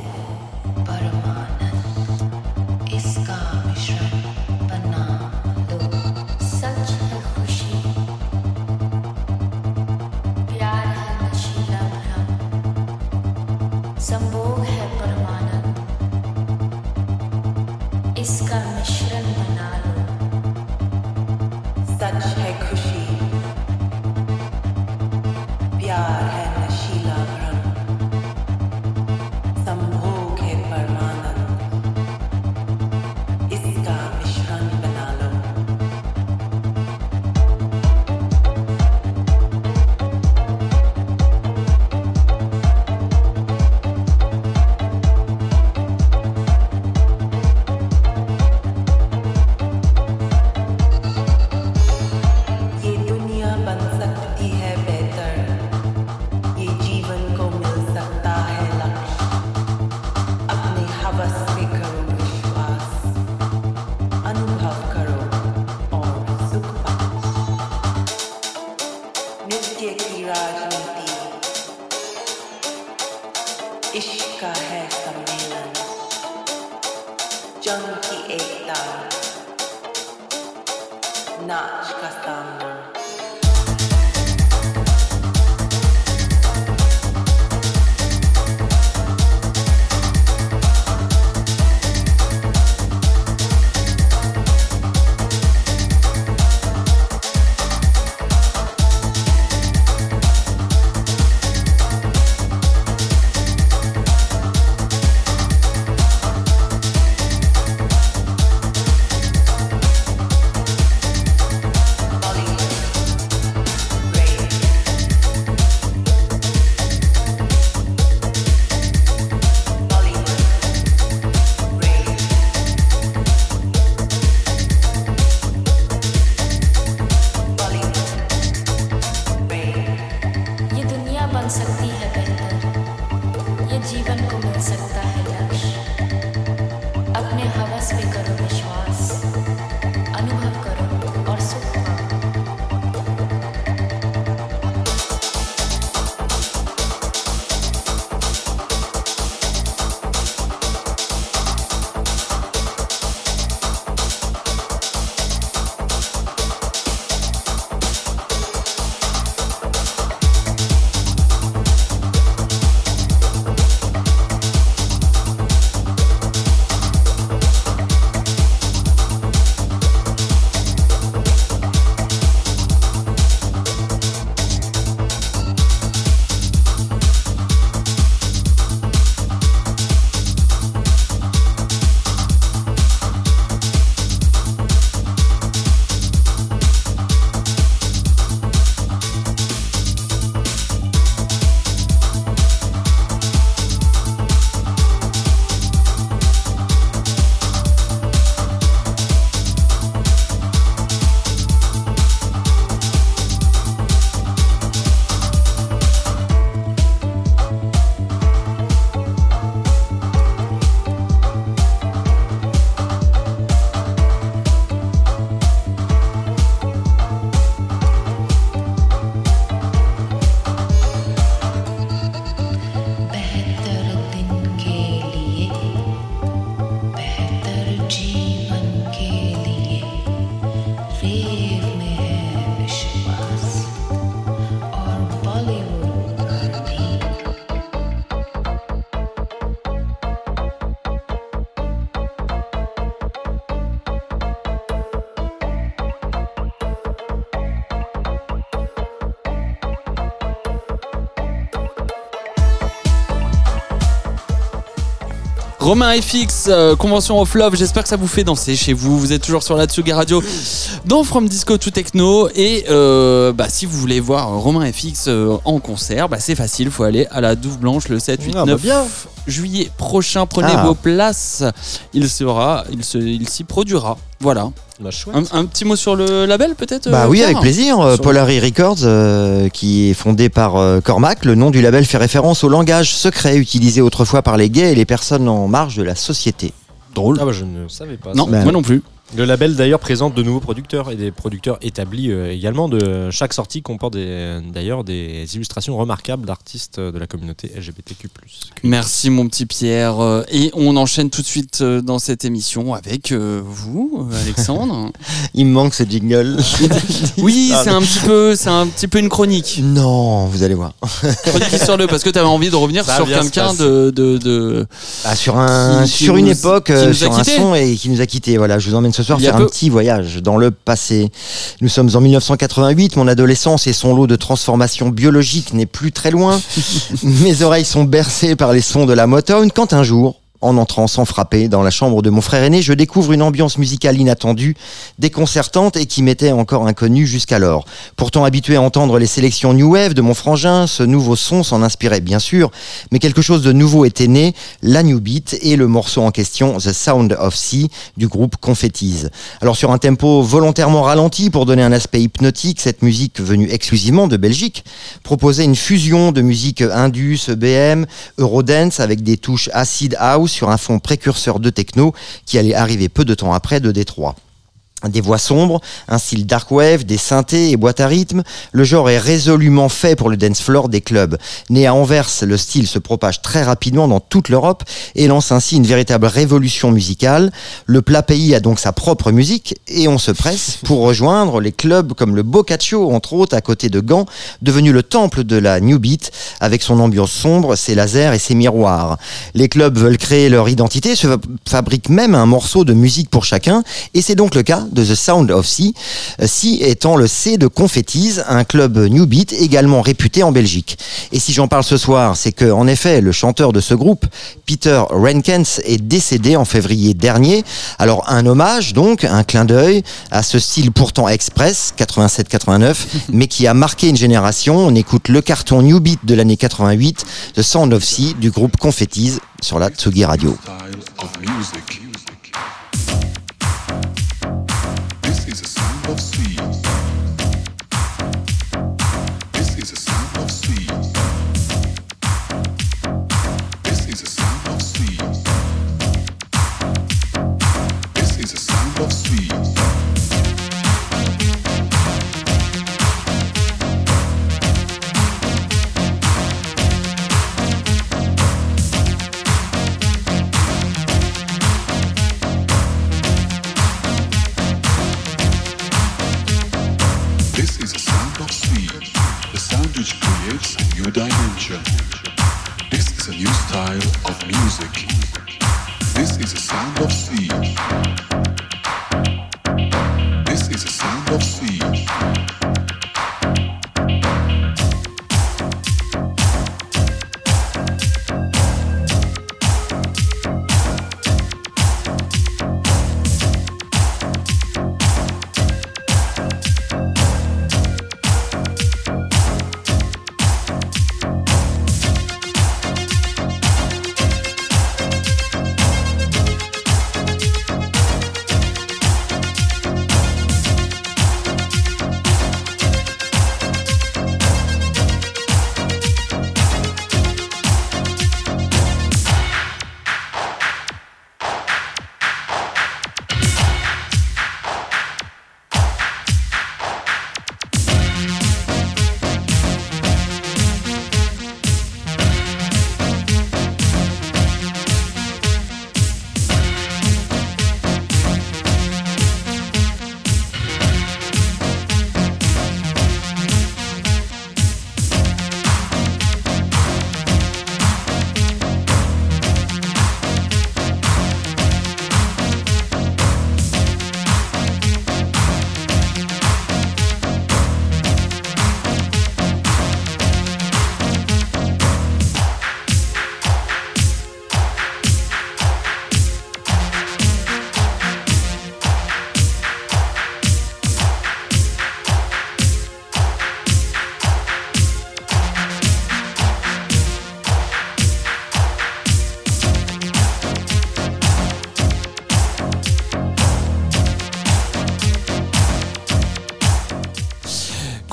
Romain FX, euh, Convention of Love, j'espère que ça vous fait danser chez vous. Vous êtes toujours sur la Tsugi Radio dans From Disco to Techno. Et euh, bah, si vous voulez voir Romain FX euh, en concert, bah, c'est facile, il faut aller à la Douve Blanche le 7, 8, Ah, bah 9 bien. juillet prochain. Prenez Ah. vos places. Il sera, il se- il s'y produira. Voilà. Bah. Un, un petit mot sur le label peut-être Bah euh, oui, avec plaisir. Euh, Sur- Polari Records, euh, qui est fondé par euh, Cormac, le nom du label fait référence au langage secret utilisé autrefois par les gays et les personnes en marge de la société. Drôle. Ah bah, je ne savais pas. Non, ça. Bah, moi non plus. Le label d'ailleurs présente de nouveaux producteurs et des producteurs établis euh, également. De chaque sortie comporte d'ailleurs des illustrations remarquables d'artistes de la communauté LGBTQ+. Merci mon petit Pierre. Euh, Et on enchaîne tout de suite euh, dans cette émission avec euh, vous, Alexandre. Il me manque ce jingle. oui, c'est un petit peu, c'est un petit peu une chronique. non, vous allez voir. Chronique sur le parce que tu avais envie de revenir Ça sur quelqu'un de, de, de- Ah, sur un, Qui- qui sur une nous- époque, qui nous a sur un quittés. son et qui nous a quittés. Voilà, je vous emmène ce soir un petit voyage dans le passé. Nous sommes en 1988. Mon adolescence et son lot de transformations biologiques n'est plus très loin. Mes oreilles sont bercées par les sons de la Motown quand un jour. En entrant sans frapper dans la chambre de mon frère aîné, je découvre une ambiance musicale inattendue, déconcertante et qui m'était encore inconnue jusqu'alors. Pourtant habitué à entendre les sélections New Wave de mon frangin, ce nouveau son s'en inspirait bien sûr, mais quelque chose de nouveau était né, la New Beat et le morceau en question, The Sound of Sea, du groupe Confettis. Alors sur un tempo volontairement ralenti pour donner un aspect hypnotique, cette musique venue exclusivement de Belgique proposait une fusion de musique indus, EBM, Eurodance avec des touches acid house sur un fond précurseur de techno qui allait arriver peu de temps après de Détroit. Des voix sombres, un style dark wave, des synthés et boîtes à rythme, le genre est résolument fait pour le dance floor des clubs. Né à Anvers, le style se propage très rapidement dans toute l'Europe et lance ainsi une véritable révolution musicale. Le plat pays a donc sa propre musique et on se presse pour rejoindre les clubs comme le Boccaccio, entre autres, à côté de Gand, devenu le temple de la New Beat, avec son ambiance sombre, ses lasers et ses miroirs. Les clubs veulent créer leur identité, se fa- fabriquent même un morceau de musique pour chacun, et c'est donc le cas de The Sound of Sea, euh, Sea étant le C de Confettis, un club New Beat également réputé en Belgique. Et si j'en parle ce soir, c'est que, en effet, le chanteur de ce groupe, Peter Renkens, est décédé en février dernier. Alors, un hommage, donc, un clin d'œil à ce style pourtant express, 87-89, mais qui a marqué une génération. On écoute le carton New Beat de l'année 88, The Sound of Sea, du groupe Confettis, sur la Tsugi Radio. style of music. A new style of music.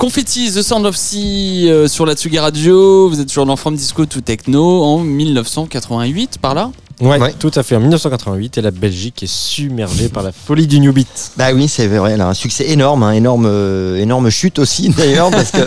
Confetti, The Sound of Sea euh, sur la Tsugi Radio. Vous êtes toujours dans From Disco to Techno en 1988, par là Ouais, Ouais. tout à fait. En 1988, et la Belgique est submergée par la folie du New Beat. Bah oui, c'est vrai, elle a un succès énorme, hein, énorme, euh, énorme chute aussi d'ailleurs, parce que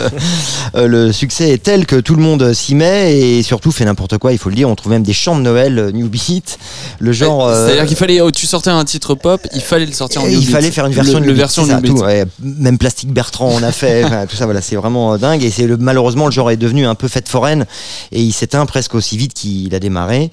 euh, le succès est tel que tout le monde s'y met et surtout fait n'importe quoi, il faut le dire. On trouve même des chants de Noël euh, New Beat, le genre. euh, C'est-à-dire qu'il fallait, oh, tu sortais un titre pop, il fallait le sortir en New il Beat. fallait faire une version le, New le Beat, version ça, New Beat. tout, ouais. Même Plastique Bertrand on a fait, enfin, tout ça voilà, c'est vraiment euh, dingue et c'est le, malheureusement le genre est devenu un peu fête foraine et il s'éteint presque aussi vite qu'il a démarré.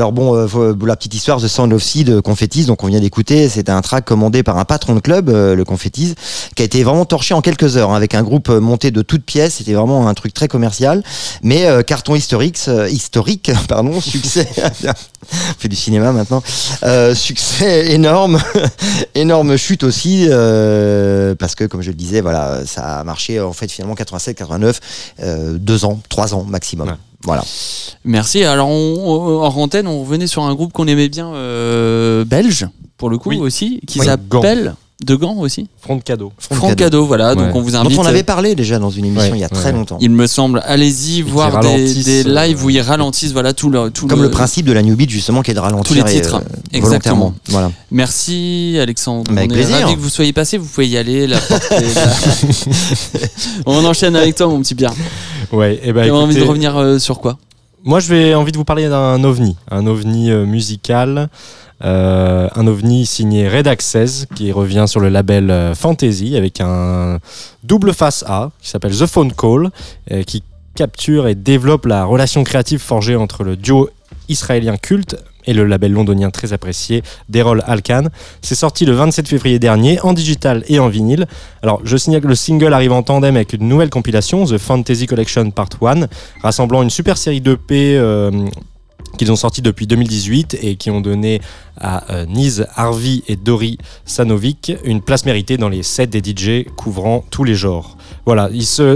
Euh, alors bon, euh, la petite histoire, The Sound of Sea de Confettis, donc on vient d'écouter, c'était un track commandé par un patron de club, euh, le Confettis, qui a été vraiment torché en quelques heures hein, avec un groupe euh, monté de toutes pièces. C'était vraiment un truc très commercial, mais euh, carton historique, euh, historique, pardon, succès. on fait du cinéma maintenant. Euh, succès énorme, énorme chute aussi, euh, parce que comme je le disais, voilà, ça a marché en fait finalement 87, 89, euh, deux ans, trois ans maximum. Voilà. Merci. Alors, on, en antenne, on revenait sur un groupe qu'on aimait bien, euh, belge, pour le coup Oui. aussi, qui Oui, s'appelle De Gand aussi. Front de cadeau. Franck Cadeau, voilà. Donc, on vous Dont invite. on avait parlé déjà dans une émission Ouais, il y a très ouais. longtemps. Il me semble, allez-y voir des, euh, lives où ils ralentissent, voilà tout le tout Comme le principe de la New Beat justement qui est de ralentir Tous les et, titres, euh, exactement. volontairement. Voilà. Merci Alexandre. Avec on est que vous soyez passé. Vous pouvez y aller. La porte est là. on enchaîne avec toi, mon petit Pierre. Ouais, et bah, Tu as envie de écoutez, revenir euh, sur quoi? Moi, je vais envie de vous parler d'un ovni, un ovni euh, musical, euh, un ovni signé Red Access qui revient sur le label euh, Fantasy avec un double face A qui s'appelle The Phone Call, qui capture et développe la relation créative forgée entre le duo israélien culte et le label londonien très apprécié d'Errol Alkan. C'est sorti le 27 février dernier en digital et en vinyle. Alors, je signale que le single arrive en tandem avec une nouvelle compilation, The Fantasy Collection Part 1, rassemblant une super série d'EP euh, qu'ils ont sorti depuis 2018 et qui ont donné à euh, Niz Harvey et Dori Sanovic une place méritée dans les sets des DJ couvrant tous les genres. Voilà,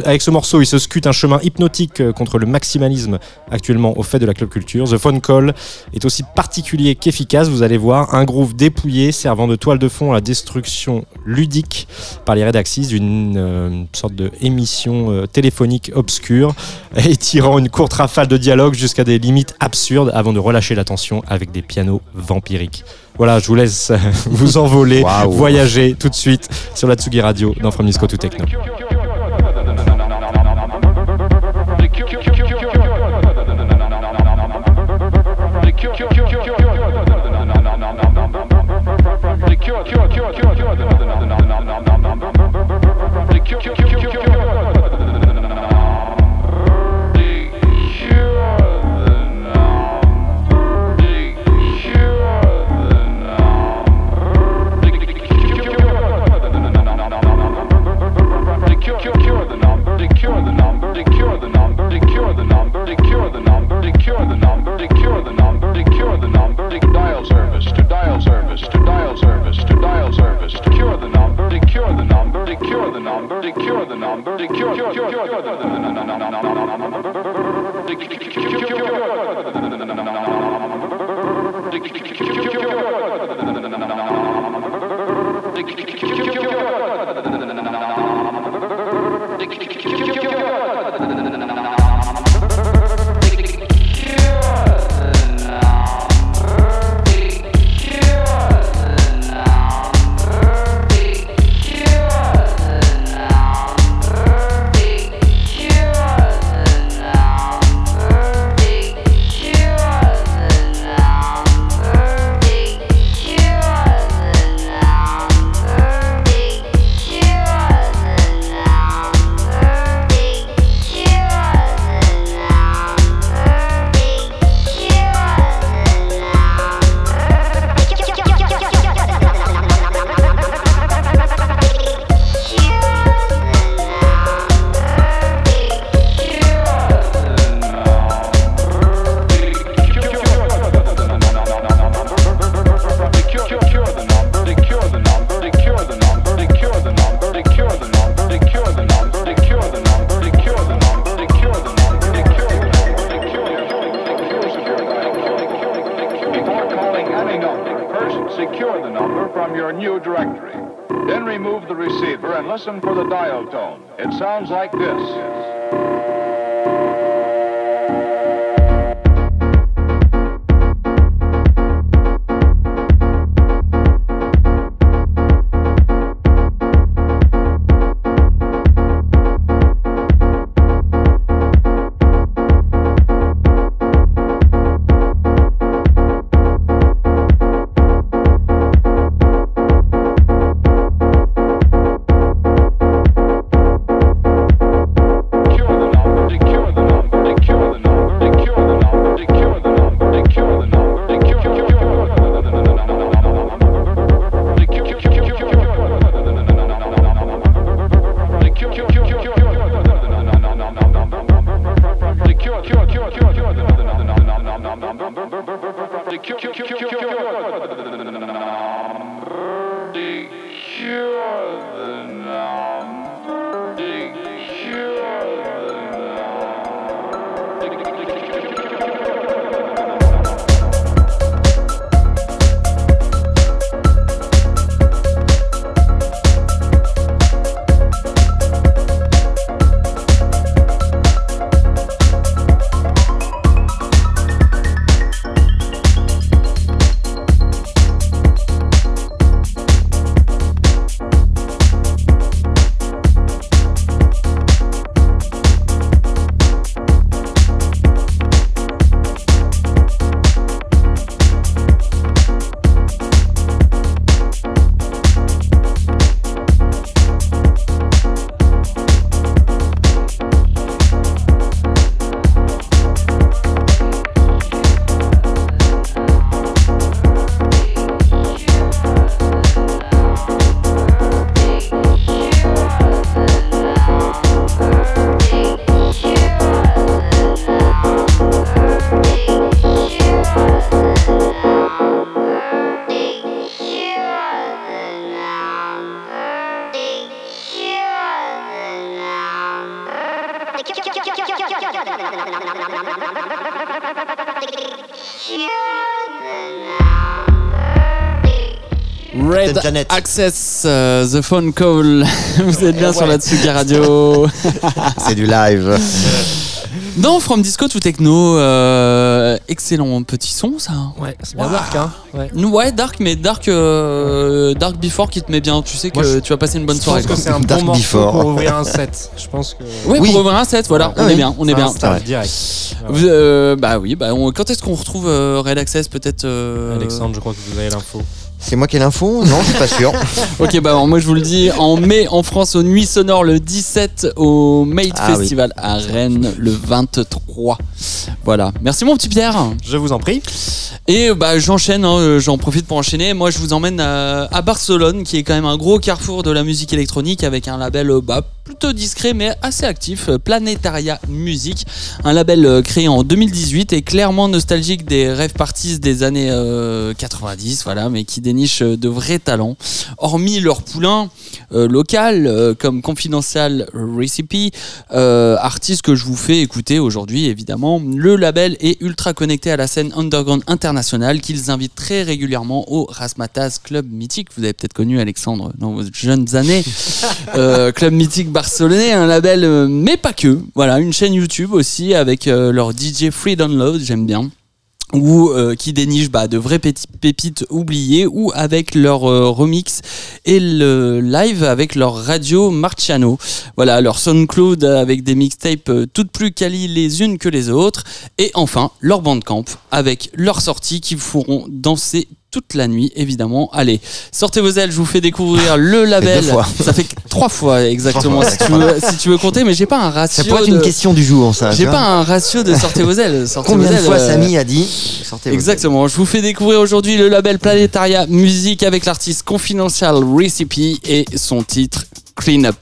avec ce morceau, il se scute un chemin hypnotique euh, contre le maximalisme actuellement au fait de la club culture. The Phone Call est aussi particulier qu'efficace, vous allez voir, un groove dépouillé servant de toile de fond à la destruction ludique par les rédaxis d'une euh, sorte de émission téléphonique obscure et tirant une courte rafale de dialogue jusqu'à des limites absurdes avant de relâcher la tension avec des pianos vampiriques. Voilà, je vous laisse vous envoler, voyager tout de suite sur la Tsugi Radio dans From Disco to Techno. number. Secure, secure, secure. Red Access, euh, The Phone Call. Vous êtes bien sur la Tsugi Radio. C'est du live. Dans From Disco to Techno, euh, excellent petit son ça. Ouais, c'est bien dark, hein. Ouais. Ouais, dark, mais dark, euh, dark before qui te met bien. Tu sais que Moi, je- tu vas passer une bonne Je soirée. pense que c'est un bon Dark morceau Before. pour ouvrir un set. Je pense que. Ouais, Oui. pour ouvrir un set, voilà, Ah on oui. est bien, on est bien. Ouais. direct. Euh, bah oui, bah on- quand est-ce qu'on retrouve euh, Red Access peut-être euh, Alexandre, je crois que vous avez l'info. C'est moi qui ai l'info Non, je suis pas sûr. Ok, bah moi je vous le dis, en mai en France aux Nuits Sonores le 17, au Made Ah oui. Festival à Rennes le 23. Voilà, merci mon petit Pierre. Je vous en prie. Et bah j'enchaîne, hein, euh, j'en profite pour enchaîner. Moi je vous emmène à, à Barcelone, qui est quand même un gros carrefour de la musique électronique, avec un label euh, bah, plutôt discret mais assez actif, euh, Planetaria Music, un label euh, créé en 2018 et clairement nostalgique des rêves parties des années euh, 90, voilà, mais qui déniche euh, de vrais talents. Hormis leur poulain euh, local euh, comme Confidential Recipe, euh, artiste que je vous fais écouter aujourd'hui évidemment. Le label est ultra connecté à la scène underground internationale qu'ils invitent très régulièrement au Rasmatas Club Mythique. Vous avez peut-être connu Alexandre dans vos jeunes années. Euh, Club Mythique barcelonais, un label, euh, mais pas que. Voilà, une chaîne YouTube aussi avec euh, leur DJ Free Download, j'aime bien ou euh, qui dénichent bah, de vraies pépites oubliées ou avec leur remix et le live avec leur radio Marciano. Voilà, leur SoundCloud avec des mixtapes toutes plus quali les unes que les autres et enfin leur Bandcamp avec leurs sorties qui vous feront danser toute la nuit évidemment. Allez, sortez vos ailes, je vous fais découvrir le label. Ça fait trois fois exactement si tu veux, si tu veux compter mais j'ai pas un ratio Ça pourrait être de- une question du jour, ça. j'ai pas un ratio de sortez vos ailes. Sortez Combien vos de ailes, fois euh, Samy a dit sortez vos Exactement, je vous fais découvrir aujourd'hui le label Planetaria Music avec l'artiste Confidential Recipe et son titre Clean Up.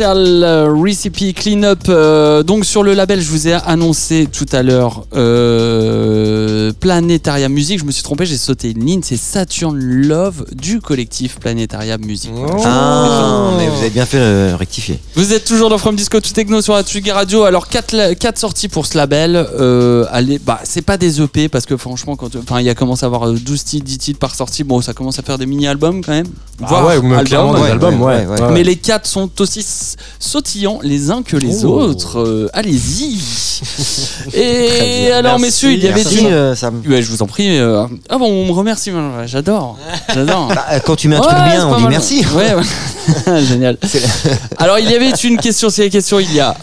Confidential euh, Recipe Cleanup. euh, donc sur le label, je vous ai annoncé tout à l'heure euh, Planetaria Music. Je me suis trompé, j'ai sauté une ligne. C'est Saturn Love du collectif Planetaria Music. Je- Ah, mais vous avez bien fait de rectifier. Vous êtes toujours dans From Disco to Techno sur Atsugi Radio. Alors 4 quatre, sorties pour ce label. Euh, allez, bah c'est pas des EP parce que franchement quand enfin il y a commencé à avoir euh, 12 titres, 10 titres par sortie. Bon, ça commence à faire des mini albums quand même. Ah ouais, ou même clairement des ouais, albums, ouais, ouais. ouais, Ouais. Mais les quatre sont aussi sautillants les uns que les Oh. autres. Euh, Allez-y. Et alors Merci. messieurs, il y avait Merci, une euh, Sam. Ouais, je vous en prie. euh, Ah bon, on me remercie. J'adore. J'adore. Bah, quand tu mets un truc Ouais, bien, on dit mal. merci. Ouais, ouais. Génial. Alors, il y avait une question, c'est la question, il y a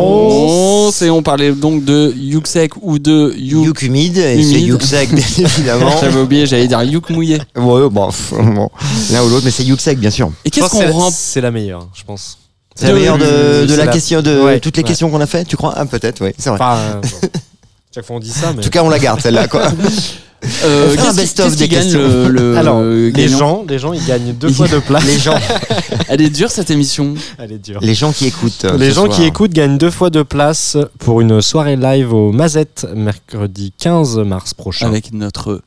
Réponse. Et on parlait donc de Yuxek ou de Yuk. Yuk humide et c'est Humide. Yuksek, bien évidemment. J'avais oublié, j'allais dire Yuk mouillé. Ouais, bon, pff, bon, l'un ou l'autre, mais c'est Yuksek, bien sûr. Et Je qu'est-ce pense que qu'on c'est- rend C'est la meilleure, je pense. C'est la De- meilleure de, de c'est la la- question de Ouais, toutes les ouais. questions qu'on a fait, tu crois? Ah, peut-être, oui, c'est vrai. Enfin, euh, bon. Chaque fois on dit ça, mais. En tout cas, on la garde celle-là, quoi. euh, un best-of des questions. le, le Alors, les gens, les gens, ils gagnent deux fois de place. Les gens, Elle est dure cette émission. Elle est dure. les gens qui écoutent. euh, Les gens soir. qui écoutent gagnent deux fois de place pour une soirée live au Mazette mercredi 15 mars prochain. Avec notre.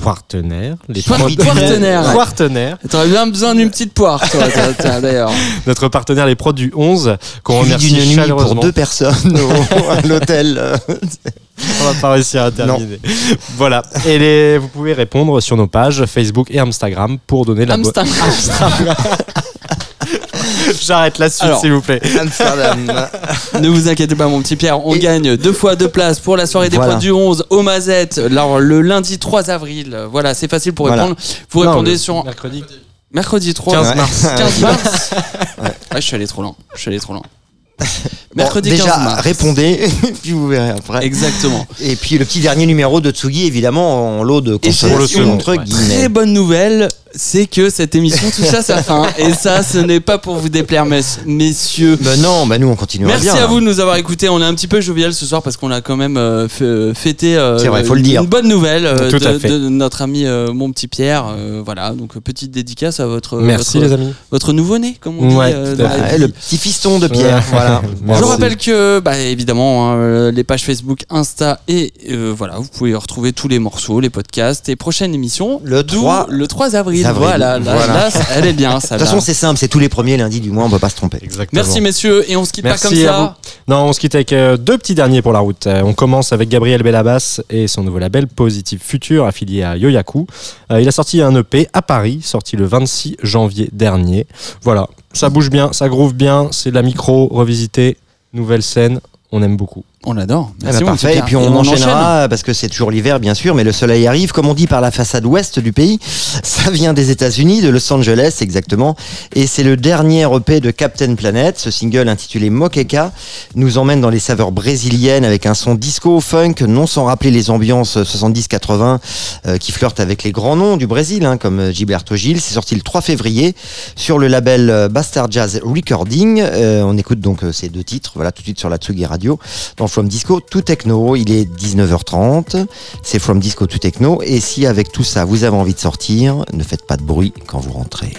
Partenaire, les Par- trois- partenaire. partenaires, T'aurais bien besoin d'une petite poire, toi, d'ailleurs. notre partenaire les pros du 11 qu'on remercie nuit pour chaleureusement. deux personnes au- à l'hôtel. On va pas réussir à terminer. voilà. Et les- vous pouvez répondre sur nos pages Facebook et Instagram pour donner la bonne. Amsterdam. J'arrête la suite, s'il vous plaît. Amsterdam. Ne vous inquiétez pas, mon petit Pierre, on Et- gagne deux fois deux places pour la soirée des Voilà. potes du 11 au Mazette, alors, le lundi 3 avril. Voilà, c'est facile pour Voilà. répondre. Vous Non, répondez le sur mercredi. mercredi 3 15 Ouais. mars. 15 mars. Ouais, je suis allé trop loin. Je suis allé trop loin. Bon, Mercredi déjà, 15 mars. répondez, puis vous verrez après. Exactement. Et puis le petit dernier numéro de Tsugi, évidemment, en lot de consolation, entre ouais. Très bonne nouvelle, c'est que cette émission touche à sa fin. Et ça, ce n'est pas pour vous déplaire, mes- messieurs. Bah non, bah nous on continuera Merci bien. à là. vous de nous avoir écoutés. On est un petit peu jovial ce soir parce qu'on a quand même euh, fait- fêté euh, C'est vrai, faut le dire. une bonne nouvelle euh, Tout de, à fait. de notre ami euh, mon petit Pierre. Euh, voilà, donc euh, petite dédicace à votre Merci votre, les amis. votre nouveau-né, comme on dit. Ouais, euh, vie. le petit fiston de Pierre, Ouais. voilà. Je rappelle que, bah, évidemment, hein, euh, les pages Facebook, Insta et euh, voilà, vous pouvez retrouver tous les morceaux, les podcasts et prochaine émission. Le d'où 3 le 3 avril. avril. Voilà, là, Voilà. là, ça- elle est bien. De toute façon, c'est simple, c'est tous les premiers lundis du mois, on peut pas se tromper. Exactement. Merci messieurs et on se quitte Merci pas comme ça. Non, on se quitte avec euh, deux petits derniers pour la route. Euh, on commence avec Gabriel Bellabas et son nouveau label Positive Future, affilié à Yoyaku. Euh, il a sorti un EP à Paris, sorti le 26 janvier dernier. Voilà, ça bouge bien, ça groove bien, c'est de la micro revisitée, nouvelle scène, on aime beaucoup. On l'adore. Ah bah, Merci, mon parfait. Et puis on, enchaîne. enchaînera parce que c'est toujours l'hiver bien sûr, mais le soleil arrive comme on dit par la façade ouest du pays. Ça vient des États-Unis, de Los Angeles exactement, et c'est le dernier EP de Captain Planet. Ce single intitulé Mokeka nous emmène dans les saveurs brésiliennes avec un son disco funk, non sans rappeler les ambiances 70-80 euh, qui flirtent avec les grands noms du Brésil, hein, comme Gilberto Gil. C'est sorti le 3 février sur le label euh, Bastard Jazz Recording. Euh, on écoute donc euh, ces deux titres, voilà tout de suite sur la Tsugi Radio dans From Disco to Techno. Il est 19h30, c'est From Disco to Techno. Et si avec tout ça vous avez envie de sortir, ne faites pas de bruit quand vous rentrez.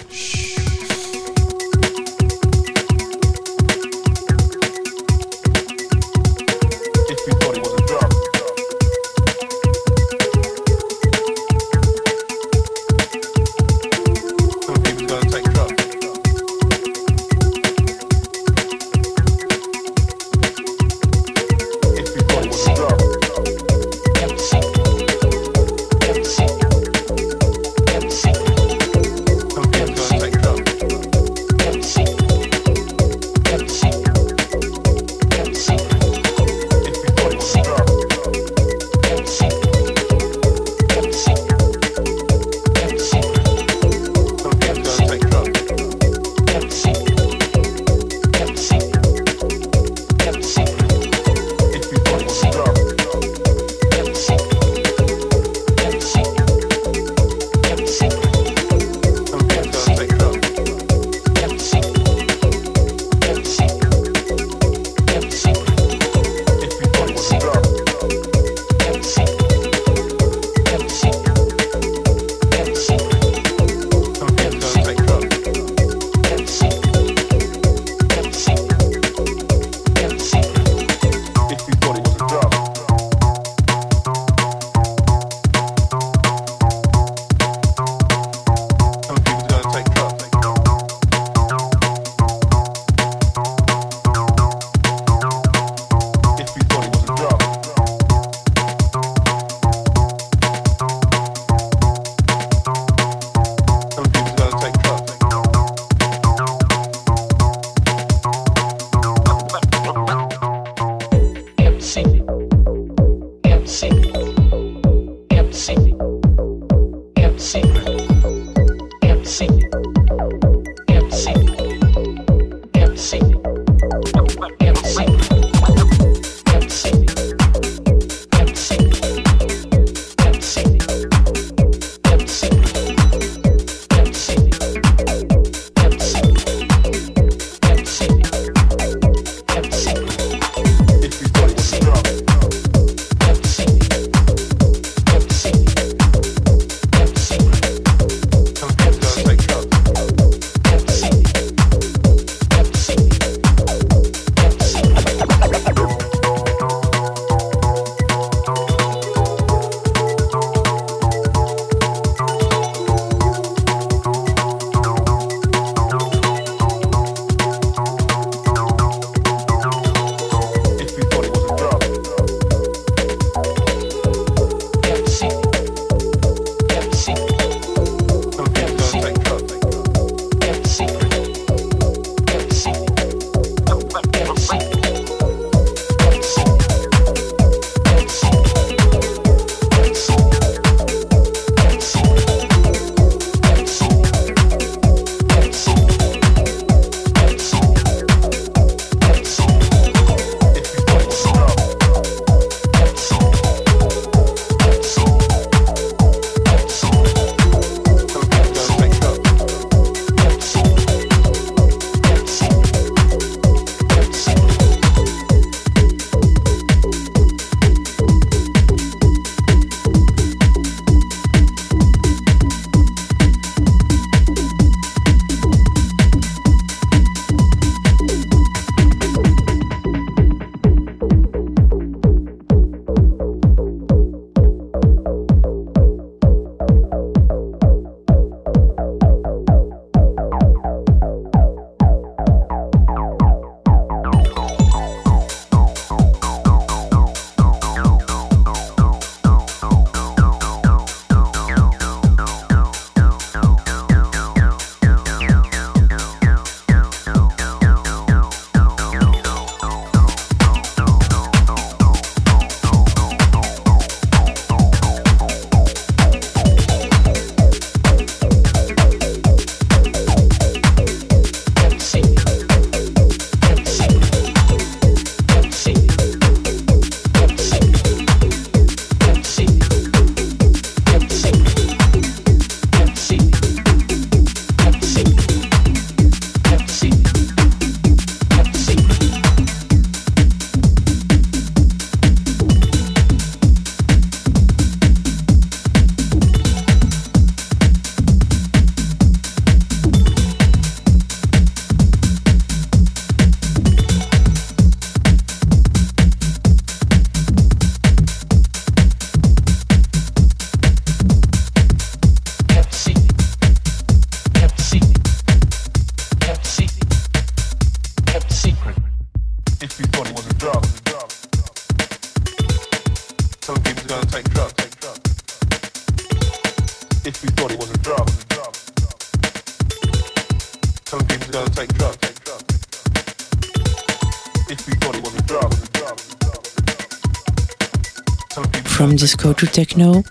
From Disco to Techno,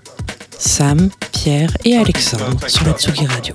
Sam, Pierre et Alexandre sur la Tsugi Radio.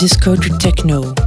Disco to Techno